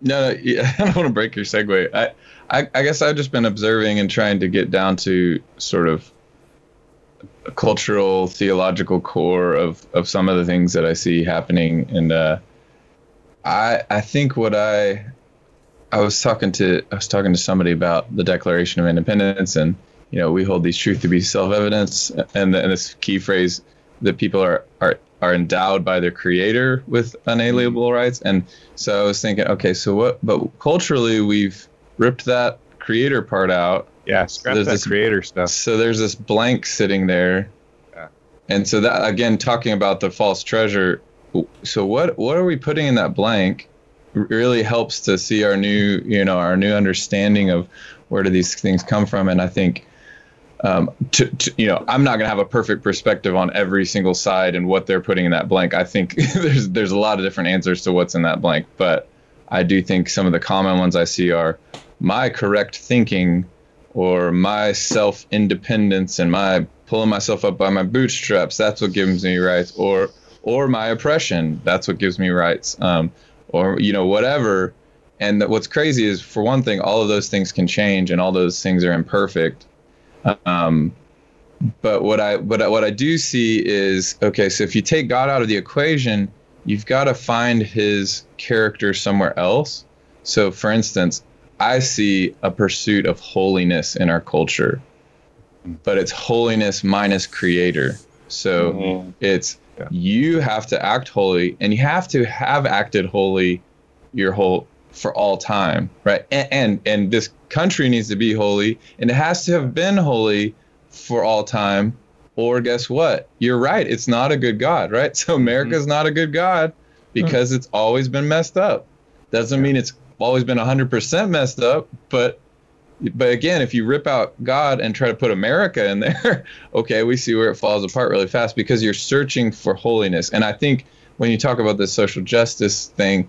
No, no yeah, I don't want to break your segue. I, I, I guess I've just been observing and trying to get down to sort of a cultural, theological core of, of some of the things that I see happening. And uh, I, I think what I, I was talking to, I was talking to somebody about the Declaration of Independence, and you know, we hold these truths to be self-evidence, and, and this key phrase that people are are are endowed by their creator with unalienable mm-hmm. rights. And so I was thinking, okay, so what? But culturally, we've ripped that creator part out. Yeah. Scrap There's that this- creator stuff. So there's this blank sitting there. Yeah. And so that again, talking about the false treasure. So what what are we putting in that blank? Really helps to see our new, you know, our new understanding of where do these things come from. And I think um, to, to, you know, I'm not going to have a perfect perspective on every single side and what they're putting in that blank. I think there's there's a lot of different answers to what's in that blank, but I do think some of the common ones I see are my correct thinking or my self independence and my pulling myself up by my bootstraps. That's what gives me rights, or or my oppression. That's what gives me rights, um, or you know whatever. And what's crazy is, for one thing, all of those things can change, and all those things are imperfect. Um, but what I but what I do see is okay. So if you take God out of the equation, you've got to find His character somewhere else. So, for instance, I see a pursuit of holiness in our culture, but it's holiness minus Creator. So Mhm. it's Yeah. you have to act holy, and you have to have acted holy your whole for all time, right? And, and and this country needs to be holy, and it has to have been holy for all time. Or guess what? You're right. It's not a good God, right? So America's mm-hmm. not a good God because it's always been messed up. Doesn't mean it's always been 100% messed up, but but again, if you rip out God and try to put America in there, okay, we see where it falls apart really fast because you're searching for holiness. And I think when you talk about this social justice thing,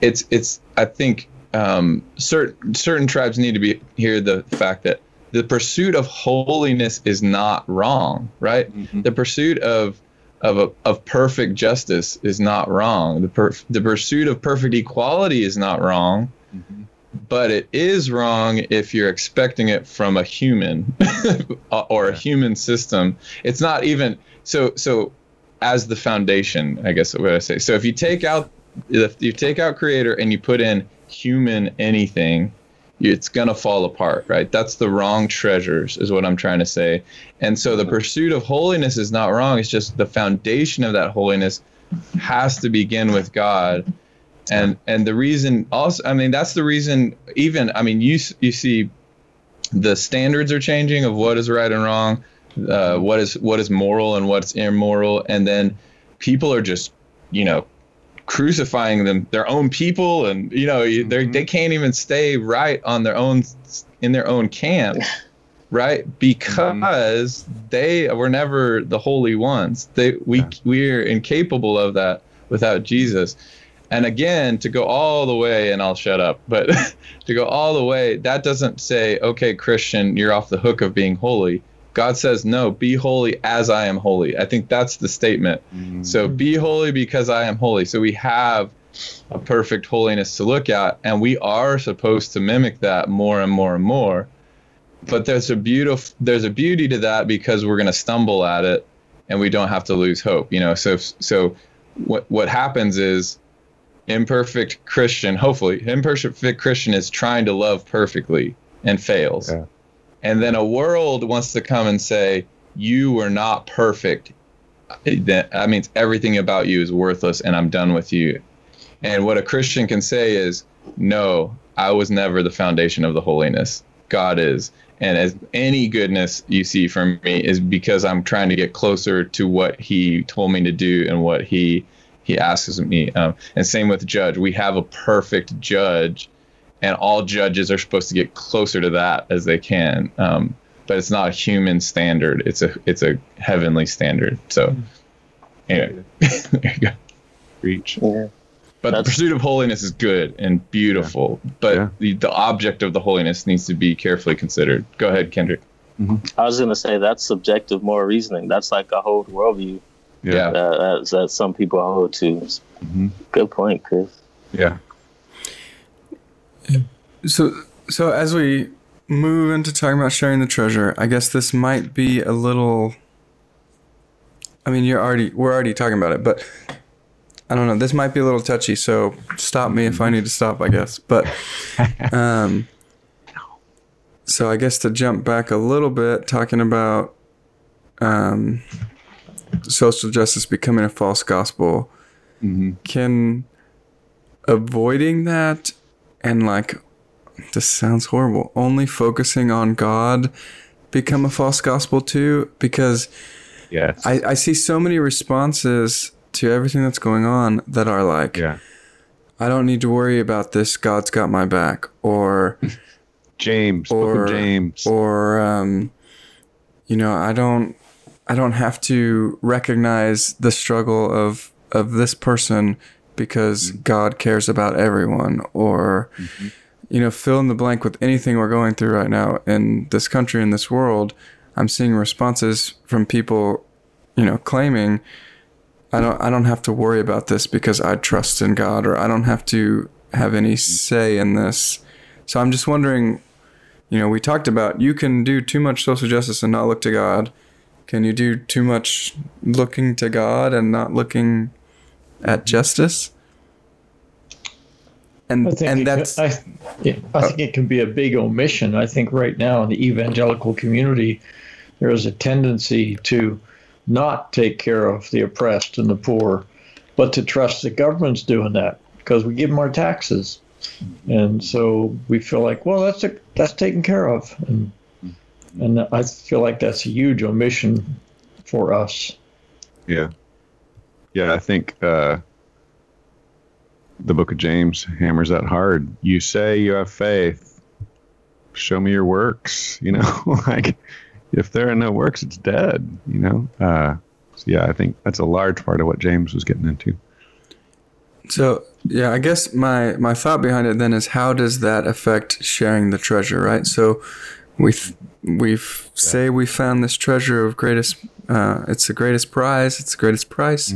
it's it's I think um, certain certain tribes need to be hear the fact that the pursuit of holiness is not wrong, right? The pursuit of of a, of perfect justice is not wrong. The the pursuit of perfect equality is not wrong but it is wrong if you're expecting it from a human uh, or a human system. It's not even so. So, as the foundation, I guess what I say. So, if you take out if you take out creator and you put in human anything, it's gonna fall apart, right? That's the wrong treasures, is what I'm trying to say. And so, the pursuit of holiness is not wrong. It's just the foundation of that holiness has to begin with God and and the reason also i mean that's the reason even i mean you you see the standards are changing of what is right and wrong uh, what is what is moral and what's immoral. And then people are just you know crucifying them their own people. And you know you they they can't even stay right on their own in their own camp right? Because they were never the holy ones. They we we're incapable of that without jesus and again, to go all the way, and I'll shut up, but to go all the way, that doesn't say, okay, Christian, you're off the hook of being holy. God says, no, be holy as I am holy. I think that's the statement. Mm. So be holy because I am holy. So we have a perfect holiness to look at, and we are supposed to mimic that more and more and more. But there's a beautiful, there's a beauty to that because we're going to stumble at it, and we don't have to lose hope. You know, so so what what happens is imperfect Christian, hopefully, imperfect Christian is trying to love perfectly and fails. Yeah. And then a world wants to come and say, You were not perfect. That that means everything about you is worthless and I'm done with you. And what a Christian can say is, No, I was never the foundation of the holiness. God is. And as any goodness you see from me is because I'm trying to get closer to what he told me to do and what he he asks me. Um, and same with judge. We have a perfect judge, and all judges are supposed to get closer to that as they can. Um, but it's not a human standard. It's a it's a heavenly standard. So anyway, there you go. Reach. Yeah. But That's- the pursuit of holiness is good and beautiful. But Yeah. the, the object of the holiness needs to be carefully considered. Go ahead, Kendrick. I was gonna say that's subjective moral reasoning. That's like a whole worldview Yeah. uh, that, that some people hold to. Mhm. Good point, Chris. Yeah. So, so as we move into talking about sharing the treasure, I guess this might be a little. I mean, you're already we're already talking about it, but I don't know. This might be a little touchy, so stop me if I need to stop. I guess, but um, so I guess to jump back a little bit, talking about um, social justice becoming a false gospel, hmm can avoiding that and like this sounds horrible only focusing on god become a false gospel too because Yes. I, I see so many responses to everything that's going on that are like yeah. i don't need to worry about this god's got my back or James. Or James. or um, you know i don't i don't have to recognize the struggle of of this person because mm-hmm. god cares about everyone or mm-hmm. you know fill in the blank with anything we're going through right now in this country in this world. I'm seeing responses from people you know claiming i don't i don't have to worry about this because i trust in god or i don't have to have any mm-hmm. say in this. So i'm just wondering you know, we talked about you can do too much social justice and not look to God. Can you do too much looking to God and not looking at justice? And I think and that's can, I, yeah, I think it can be a big omission. I think right now in the evangelical community, there is a tendency to not take care of the oppressed and the poor, but to trust the government's doing that because we give them our taxes, and so we feel like, well, that's a, that's taken care of, and and I feel like that's a huge omission for us. Yeah. Yeah, I think uh, the book of James hammers that hard. You say you have faith, show me your works. You know, like if there are no works, it's dead, you know? Uh, so yeah, I think that's a large part of what James was getting into. so yeah, I guess my my thought behind it then is how does that affect sharing the treasure, right? So we we say we found this treasure of greatest uh, it's the greatest prize, it's the greatest price.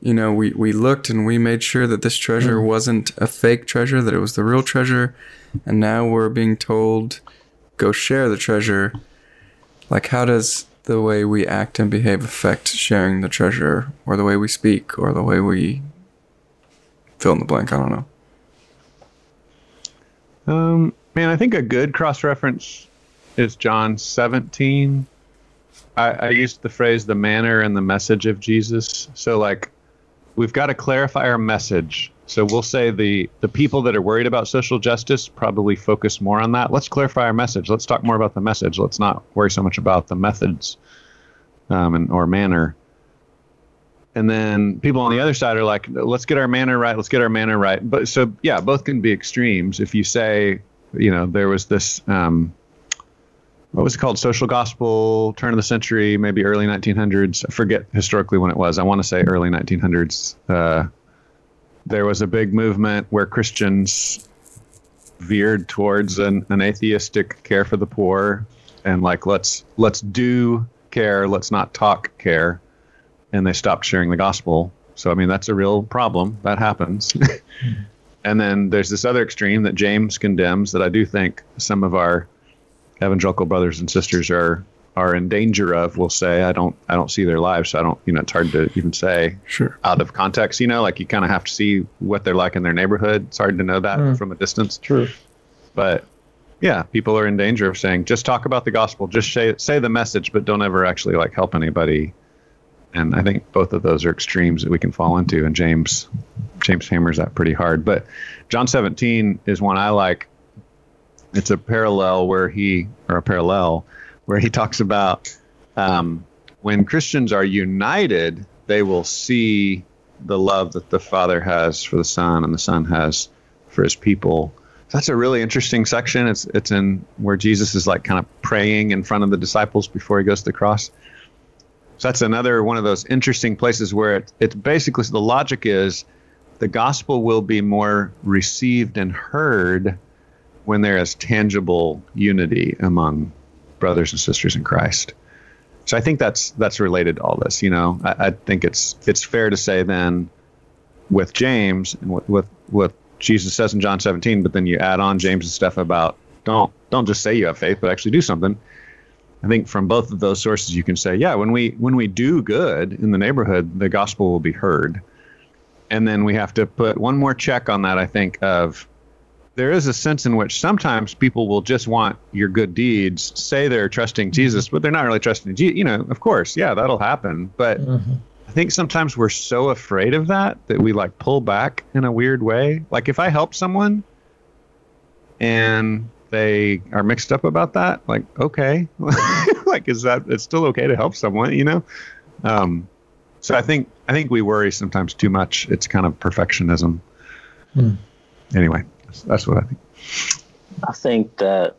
you know, we, we looked and we made sure that this treasure wasn't a fake treasure, that it was the real treasure. And now we're being told, go share the treasure. Like, how does the way we act and behave affect sharing the treasure, or the way we speak, or the way we fill in the blank? I don't know. Um, man, I think a good cross reference is John 17. I, I used the phrase the manner and the message of Jesus. So, like, we've got to clarify our message. So, we'll say the, the people that are worried about social justice probably focus more on that. Let's clarify our message. Let's talk more about the message. Let's not worry so much about the methods um, and, or manner. And then people on the other side are like, let's get our manner right. Let's get our manner right. But so, yeah, both can be extremes. If you say, you know, there was this, um, what was it called? Social gospel, turn of the century, maybe early 1900s. I forget historically when it was. I want to say early 1900s. Uh, there was a big movement where Christians veered towards an, an atheistic care for the poor and like let's let's do care, let's not talk care and they stopped sharing the gospel. So I mean that's a real problem. That happens. and then there's this other extreme that James condemns that I do think some of our evangelical brothers and sisters are are in danger of. We'll say I don't I don't see their lives, so I don't you know it's hard to even say Sure. out of context. You know, like you kind of have to see what they're like in their neighborhood. It's hard to know that Mm. from a distance. True. But yeah, people are in danger of saying just talk about the gospel, just say say the message, but don't ever actually like help anybody. And I think both of those are extremes that we can fall into. And James James hammers that pretty hard. But John 17 is one I like. It's a parallel where he or a parallel where he talks about um, when Christians are united, they will see the love that the Father has for the Son and the Son has for his people. So That's a really interesting section. It's it's in where Jesus is like kind of praying in front of the disciples before he goes to the cross. So that's another one of those interesting places where it, it's basically the logic is the gospel will be more received and heard when there is tangible unity among brothers and sisters in Christ. So I think that's that's related to all this. You know, I, I think it's it's fair to say then with James and with, with what Jesus says in John 17, but then you add on James' stuff about don't don't just say you have faith, but actually do something. I think from both of those sources you can say, yeah, when we when we do good in the neighborhood, the gospel will be heard. And then we have to put one more check on that, I think, of there is a sense in which sometimes people will just want your good deeds, say they're trusting Jesus, but they're not really trusting Jesus. You know, of course, yeah, that'll happen. But mm-hmm. I think sometimes we're so afraid of that that we like pull back in a weird way. Like if I help someone and they are mixed up about that, like, okay, like, is that, it's still okay to help someone, you know? Um, so I think, I think we worry sometimes too much. It's kind of perfectionism. Hmm. Anyway, that's, that's what I think. I think that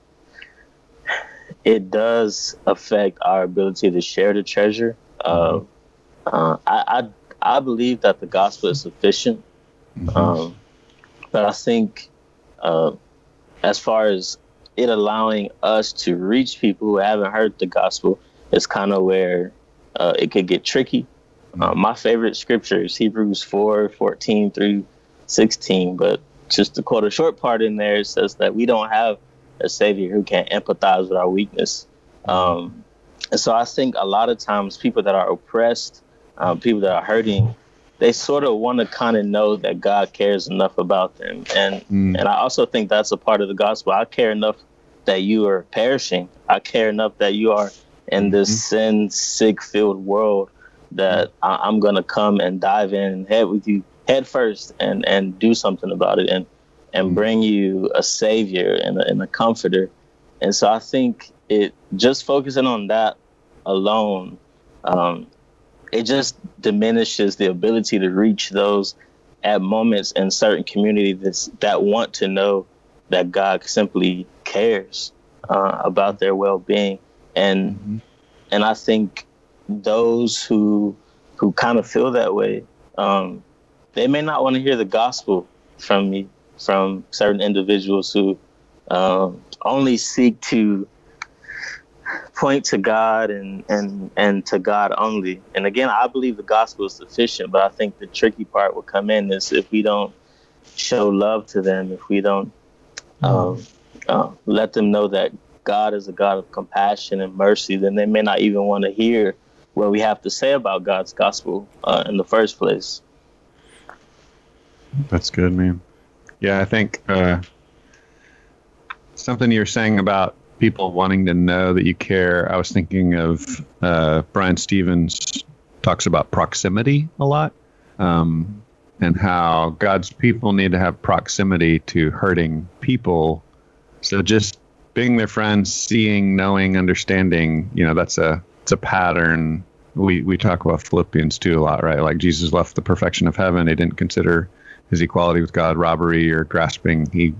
it does affect our ability to share the treasure. Uh, uh, I, I, I believe that the gospel is sufficient, mm-hmm. um, but I think uh, as far as it allowing us to reach people who haven't heard the gospel is kind of where uh, it could get tricky. Uh, my favorite scripture is Hebrews 4 14 through 16, but just to quote a short part in there, it says that we don't have a savior who can empathize with our weakness. Um, and so I think a lot of times people that are oppressed, uh, people that are hurting, they sort of want to kind of know that God cares enough about them. And mm. and I also think that's a part of the gospel. I care enough that you are perishing. I care enough that you are in this mm-hmm. sin sick filled world that I, am gonna come and dive in and head with you head first and and do something about it and and mm-hmm. bring you a savior and a, and a comforter. And so I think it just focusing on that alone um, it just diminishes the ability to reach those at moments in certain communities that want to know that God simply cares uh, about their well-being, and mm-hmm. and I think those who who kind of feel that way, um, they may not want to hear the gospel from me, from certain individuals who um, only seek to point to God and and and to God only. And again, I believe the gospel is sufficient, but I think the tricky part will come in is if we don't show love to them, if we don't um, uh, let them know that God is a God of compassion and mercy, then they may not even want to hear what we have to say about God's gospel uh, in the first place. That's good, man. Yeah, I think uh, something you're saying about people wanting to know that you care. I was thinking of uh, Bryan Stevenson talks about proximity a lot, um, and how God's people need to have proximity to hurting people. So just being their friends, seeing, knowing, understanding, you know, that's a it's a pattern. We we talk about Philippians two a lot, right? Like Jesus left the perfection of heaven. He didn't consider his equality with God robbery or grasping. He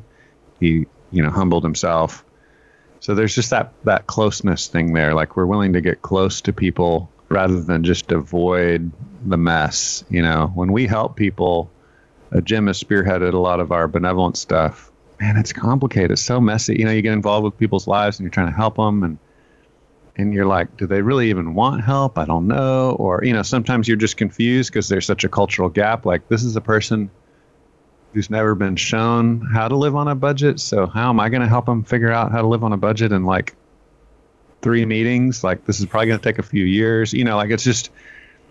he you know humbled himself so there's just that that closeness thing there. Like we're willing to get close to people rather than just avoid the mess. You know, when we help people, uh, Jim has spearheaded a lot of our benevolent stuff. Man, it's complicated. It's so messy. You know, you get involved with people's lives and you're trying to help them, and and you're like, do they really even want help? I don't know. Or you know, sometimes you're just confused because there's such a cultural gap. Like this is a person who's never been shown how to live on a budget. So how am I going to help them figure out how to live on a budget in like three meetings? Like this is probably going to take a few years. You know, like it's just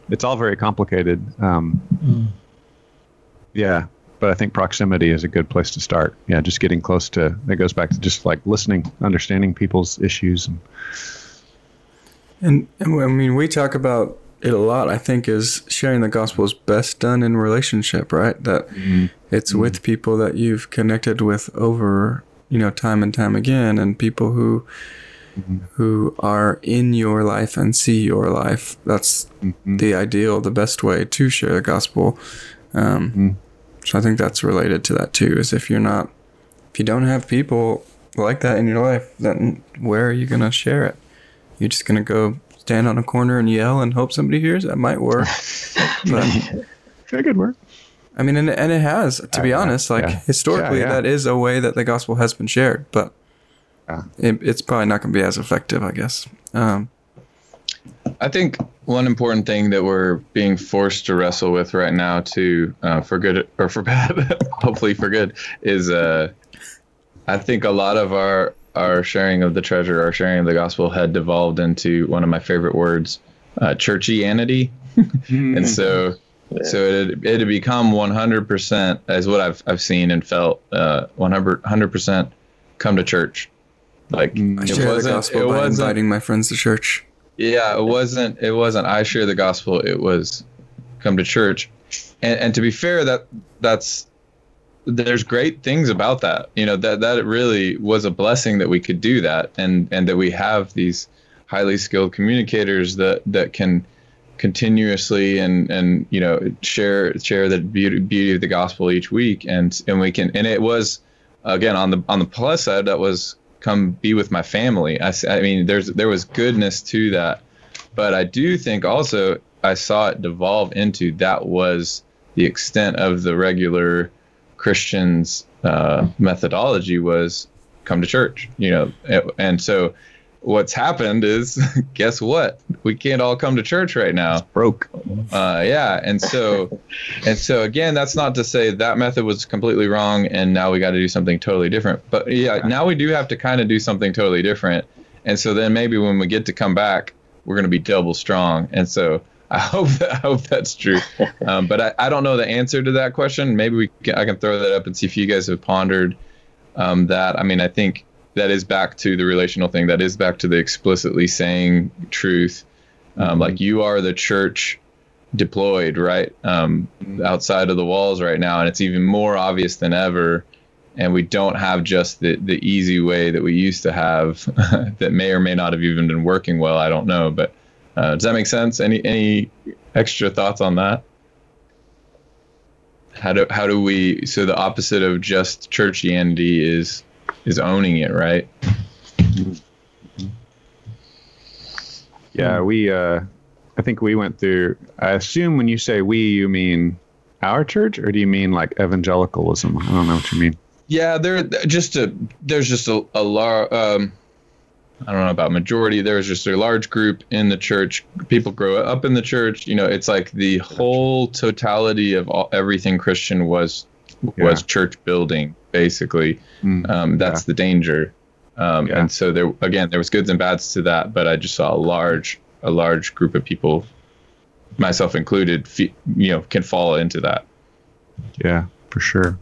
it's all very complicated. Um, mm. Yeah, but I think proximity is a good place to start. Yeah, just getting close to. It goes back to just like listening, understanding people's issues, and and, and I mean we talk about it a lot, I think, is sharing the gospel is best done in relationship, right? That mm-hmm. it's mm-hmm. with people that you've connected with over, you know, time and time again, and people who mm-hmm. who are in your life and see your life. That's mm-hmm. the ideal, the best way to share the gospel. Um, mm-hmm. so I think that's related to that too. Is if you're not, if you don't have people like that in your life, then where are you gonna share it? You're just gonna go stand on a corner and yell and hope somebody hears. That might work. but that could work. I mean, and, and it has, to be uh, honest, like yeah. historically, yeah, yeah. that is a way that the gospel has been shared. But Yeah. it, it's probably not going to be as effective, I guess. Um, I think one important thing that we're being forced to wrestle with right now, to uh, for good or for bad, hopefully for good, is uh, I think a lot of our our sharing of the treasure, our sharing of the gospel, had devolved into one of my favorite words, uh, churchianity, and so. So it it had become 100% as what I've I've seen and felt uh 100 percent come to church, like I it share the wasn't gospel it by wasn't inviting my friends to church. yeah, it wasn't. It wasn't. I share the gospel. It was come to church, and and to be fair, that that's there's great things about that. You know that that really was a blessing that we could do that, and and that we have these highly skilled communicators that that can continuously and and you know share share the beauty beauty of the gospel each week, and and we can and it was again on the on the plus side that was come be with my family. I, I mean, there's there was goodness to that, but I do think also I saw it devolve into that was the extent of the regular Christians' uh, methodology was come to church, you know, and- so what's happened is guess what we can't all come to church right now Broke. uh, yeah, and so, and so again, that's not to say that method was completely wrong, and now we got to do something totally different. But yeah, now we do have to kind of do something totally different, and so then maybe when we get to come back, we're going to be double strong. And so I hope that, I hope that's true. Um, but I, I don't know the answer to that question. Maybe we can, I can throw that up and see if you guys have pondered um, that. I mean, I think that is back to the relational thing. That is back to the explicitly saying truth. Um, like you are the church deployed right um, outside of the walls right now, and it's even more obvious than ever. And we don't have just the, the easy way that we used to have that may or may not have even been working well. I don't know, but uh, does that make sense? Any any extra thoughts on that? How do how do we? So the opposite of just churchianity is is owning it, right? Yeah, we. Uh, I think we went through. I assume when you say we, you mean our church, or do you mean like evangelicalism? I don't know what you mean. Yeah, there just a there's just a, a large um, I don't know about majority. There's just a large group in the church. People grow up in the church. You know, it's like the whole totality of all, everything Christian was was church building. Basically, Mm, um, that's the danger. Um, Yeah. And so there again, there was goods and bads to that, but I just saw a large a large group of people, myself included, fe- you know, can fall into that. Yeah, for sure.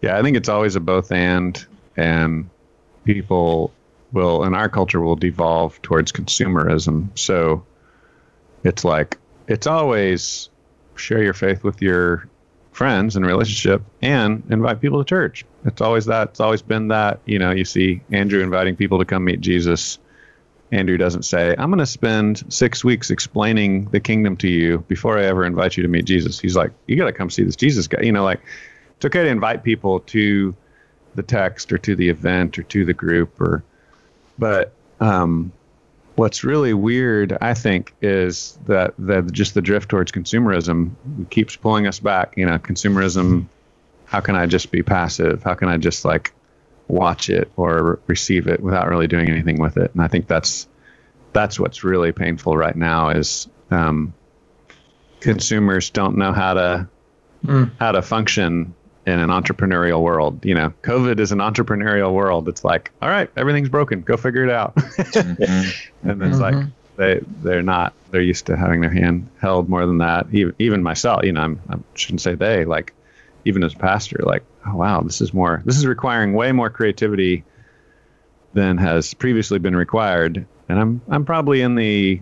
Yeah, I think it's always a both and, and people will, in our culture, will devolve towards consumerism. So it's like, it's always share your faith with your friends and relationship and invite people to church. It's always that. It's always been that. You know, you see Andrew inviting people to come meet Jesus. Andrew doesn't say, I'm going to spend six weeks explaining the kingdom to you before I ever invite you to meet Jesus. He's like, You got to come see this Jesus guy. You know, like, it's okay to invite people to the text or to the event or to the group or, but, um, what's really weird, I think, is that that just the drift towards consumerism keeps pulling us back. You know, consumerism. How can I just be passive? How can I just like watch it or receive it without really doing anything with it? And I think that's that's what's really painful right now is um, consumers don't know how to Mm. how to function in an entrepreneurial world. You know, COVID is an entrepreneurial world. It's like, all right, everything's broken. Go figure it out. Mhm. and it's like Mhm. they they're not they're used to having their hand held more than that even even myself you know I'm, i shouldn't say they like even as a pastor like oh wow this is more this is requiring way more creativity than has previously been required and i'm i'm probably in the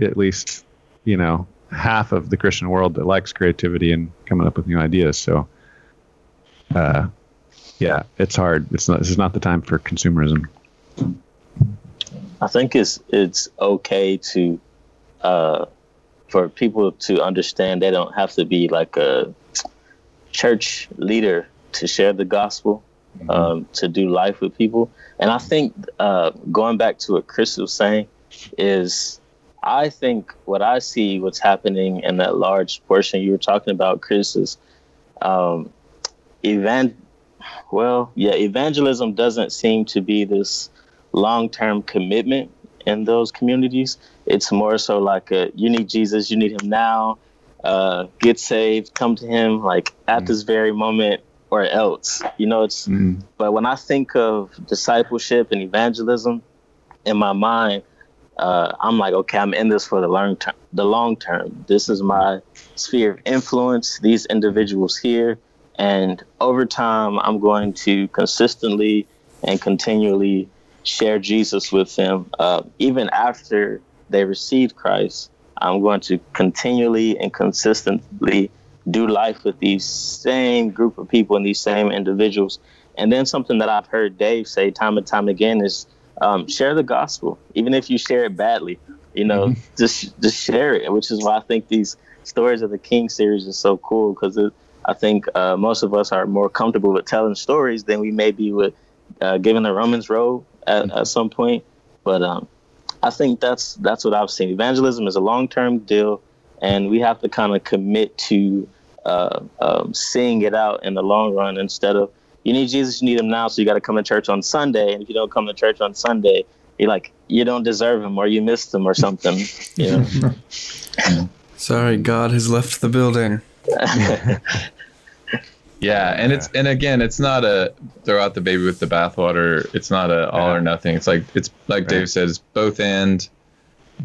at least you know half of the christian world that likes creativity and coming up with new ideas so uh yeah it's hard. It's not this is not the time for consumerism. I think it's it's okay to uh, for people to understand they don't have to be like a church leader to share the gospel, um, to do life with people. And I think uh, going back to what Chris was saying is, I think what I see what's happening in that large portion you were talking about, Chris, is um, event well, yeah, evangelism doesn't seem to be this long-term commitment in those communities. It's more so like a, you need Jesus, you need him now. Uh, get saved, come to him like at mm. this very moment or else. You know, it's mm. but when I think of discipleship and evangelism in my mind, uh, I'm like, okay, I'm in this for the long term. The long term. This is my sphere of influence. These individuals here, and over time, I'm going to consistently and continually share Jesus with them, uh, even after they receive Christ. I'm going to continually and consistently do life with these same group of people and these same individuals. And then something that I've heard Dave say time and time again is um, share the gospel, even if you share it badly. You know, mm-hmm. just just share it, which is why I think these stories of the King series is so cool because I think uh, most of us are more comfortable with telling stories than we may be with uh, giving the Romans road at, mm-hmm. at some point. But um, I think that's that's what I've seen. Evangelism is a long term deal, and we have to kind of commit to uh, um, seeing it out in the long run instead of you need Jesus, you need him now, so you got to come to church on Sunday. And if you don't come to church on Sunday, you're like you don't deserve him or you missed him or something. You know. Sorry, God has left the building. yeah, and it's and again, it's not a throw out the baby with the bathwater. It's not a all yeah. or nothing. It's like it's like right. Dave said, it's both and.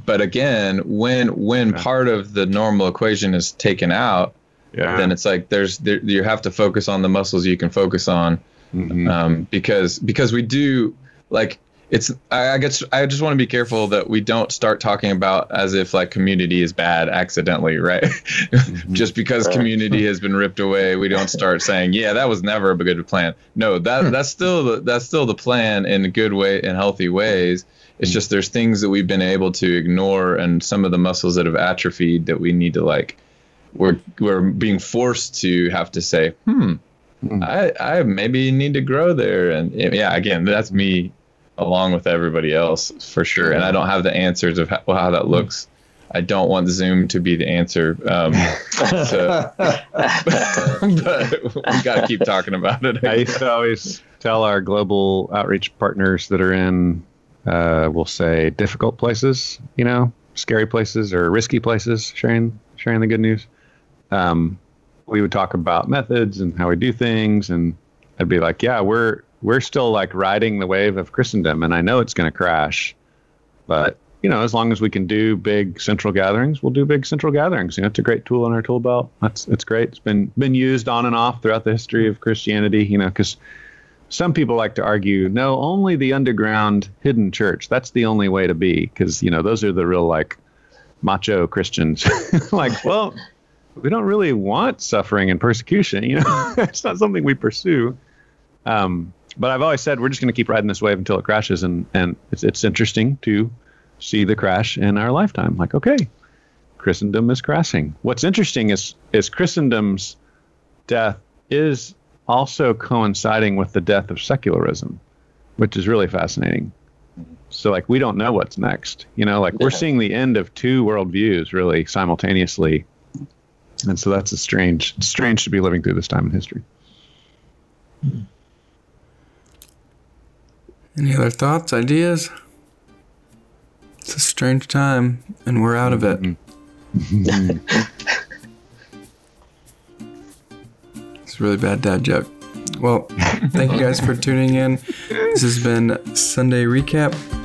But again, when when yeah. part of the normal equation is taken out, yeah. then it's like there's there, you have to focus on the muscles you can focus on mm-hmm. um, because because we do like it's I, I guess I just want to be careful that we don't start talking about as if like community is bad accidentally, right? Mm-hmm. just because community has been ripped away, we don't start saying, yeah, that was never a good plan. No, that hmm. that's still the that's still the plan in good way in healthy ways. It's hmm. just there's things that we've been able to ignore and some of the muscles that have atrophied that we need to like we're we're being forced to have to say, hmm, mm. I I maybe need to grow there, and yeah, again, that's me along with everybody else for sure, and I don't have the answers of how, how that looks. I don't want Zoom to be the answer. Um, so, but we got to keep talking about it. I used to always tell our global outreach partners that are in, uh, we'll say, difficult places, you know, scary places or risky places, sharing sharing the good news um, we would talk about methods and how we do things, and I'd be like, "Yeah, we're we're still like riding the wave of Christendom, and I know it's going to crash, but you know, as long as we can do big central gatherings, we'll do big central gatherings. You know, it's a great tool in our tool belt. That's it's great. It's been been used on and off throughout the history of Christianity. You know, because some people like to argue, no, only the underground hidden church. That's the only way to be, because you know those are the real like macho Christians. like, well, we don't really want suffering and persecution. You know, it's not something we pursue. Um, but I've always said we're just going to keep riding this wave until it crashes, and and it's it's interesting to see the crash in our lifetime. Like, okay, Christendom is crashing. What's interesting is is Christendom's death is also coinciding with the death of secularism, which is really fascinating. So like we don't know what's next. You know, like we're seeing the end of two worldviews really simultaneously and so that's a strange, strange to be living through this time in history. Hmm. Any other thoughts, ideas? It's a strange time, and we're out of it. Mm-hmm. it's a really bad dad joke. Well, thank you guys for tuning in. This has been Sunday Recap.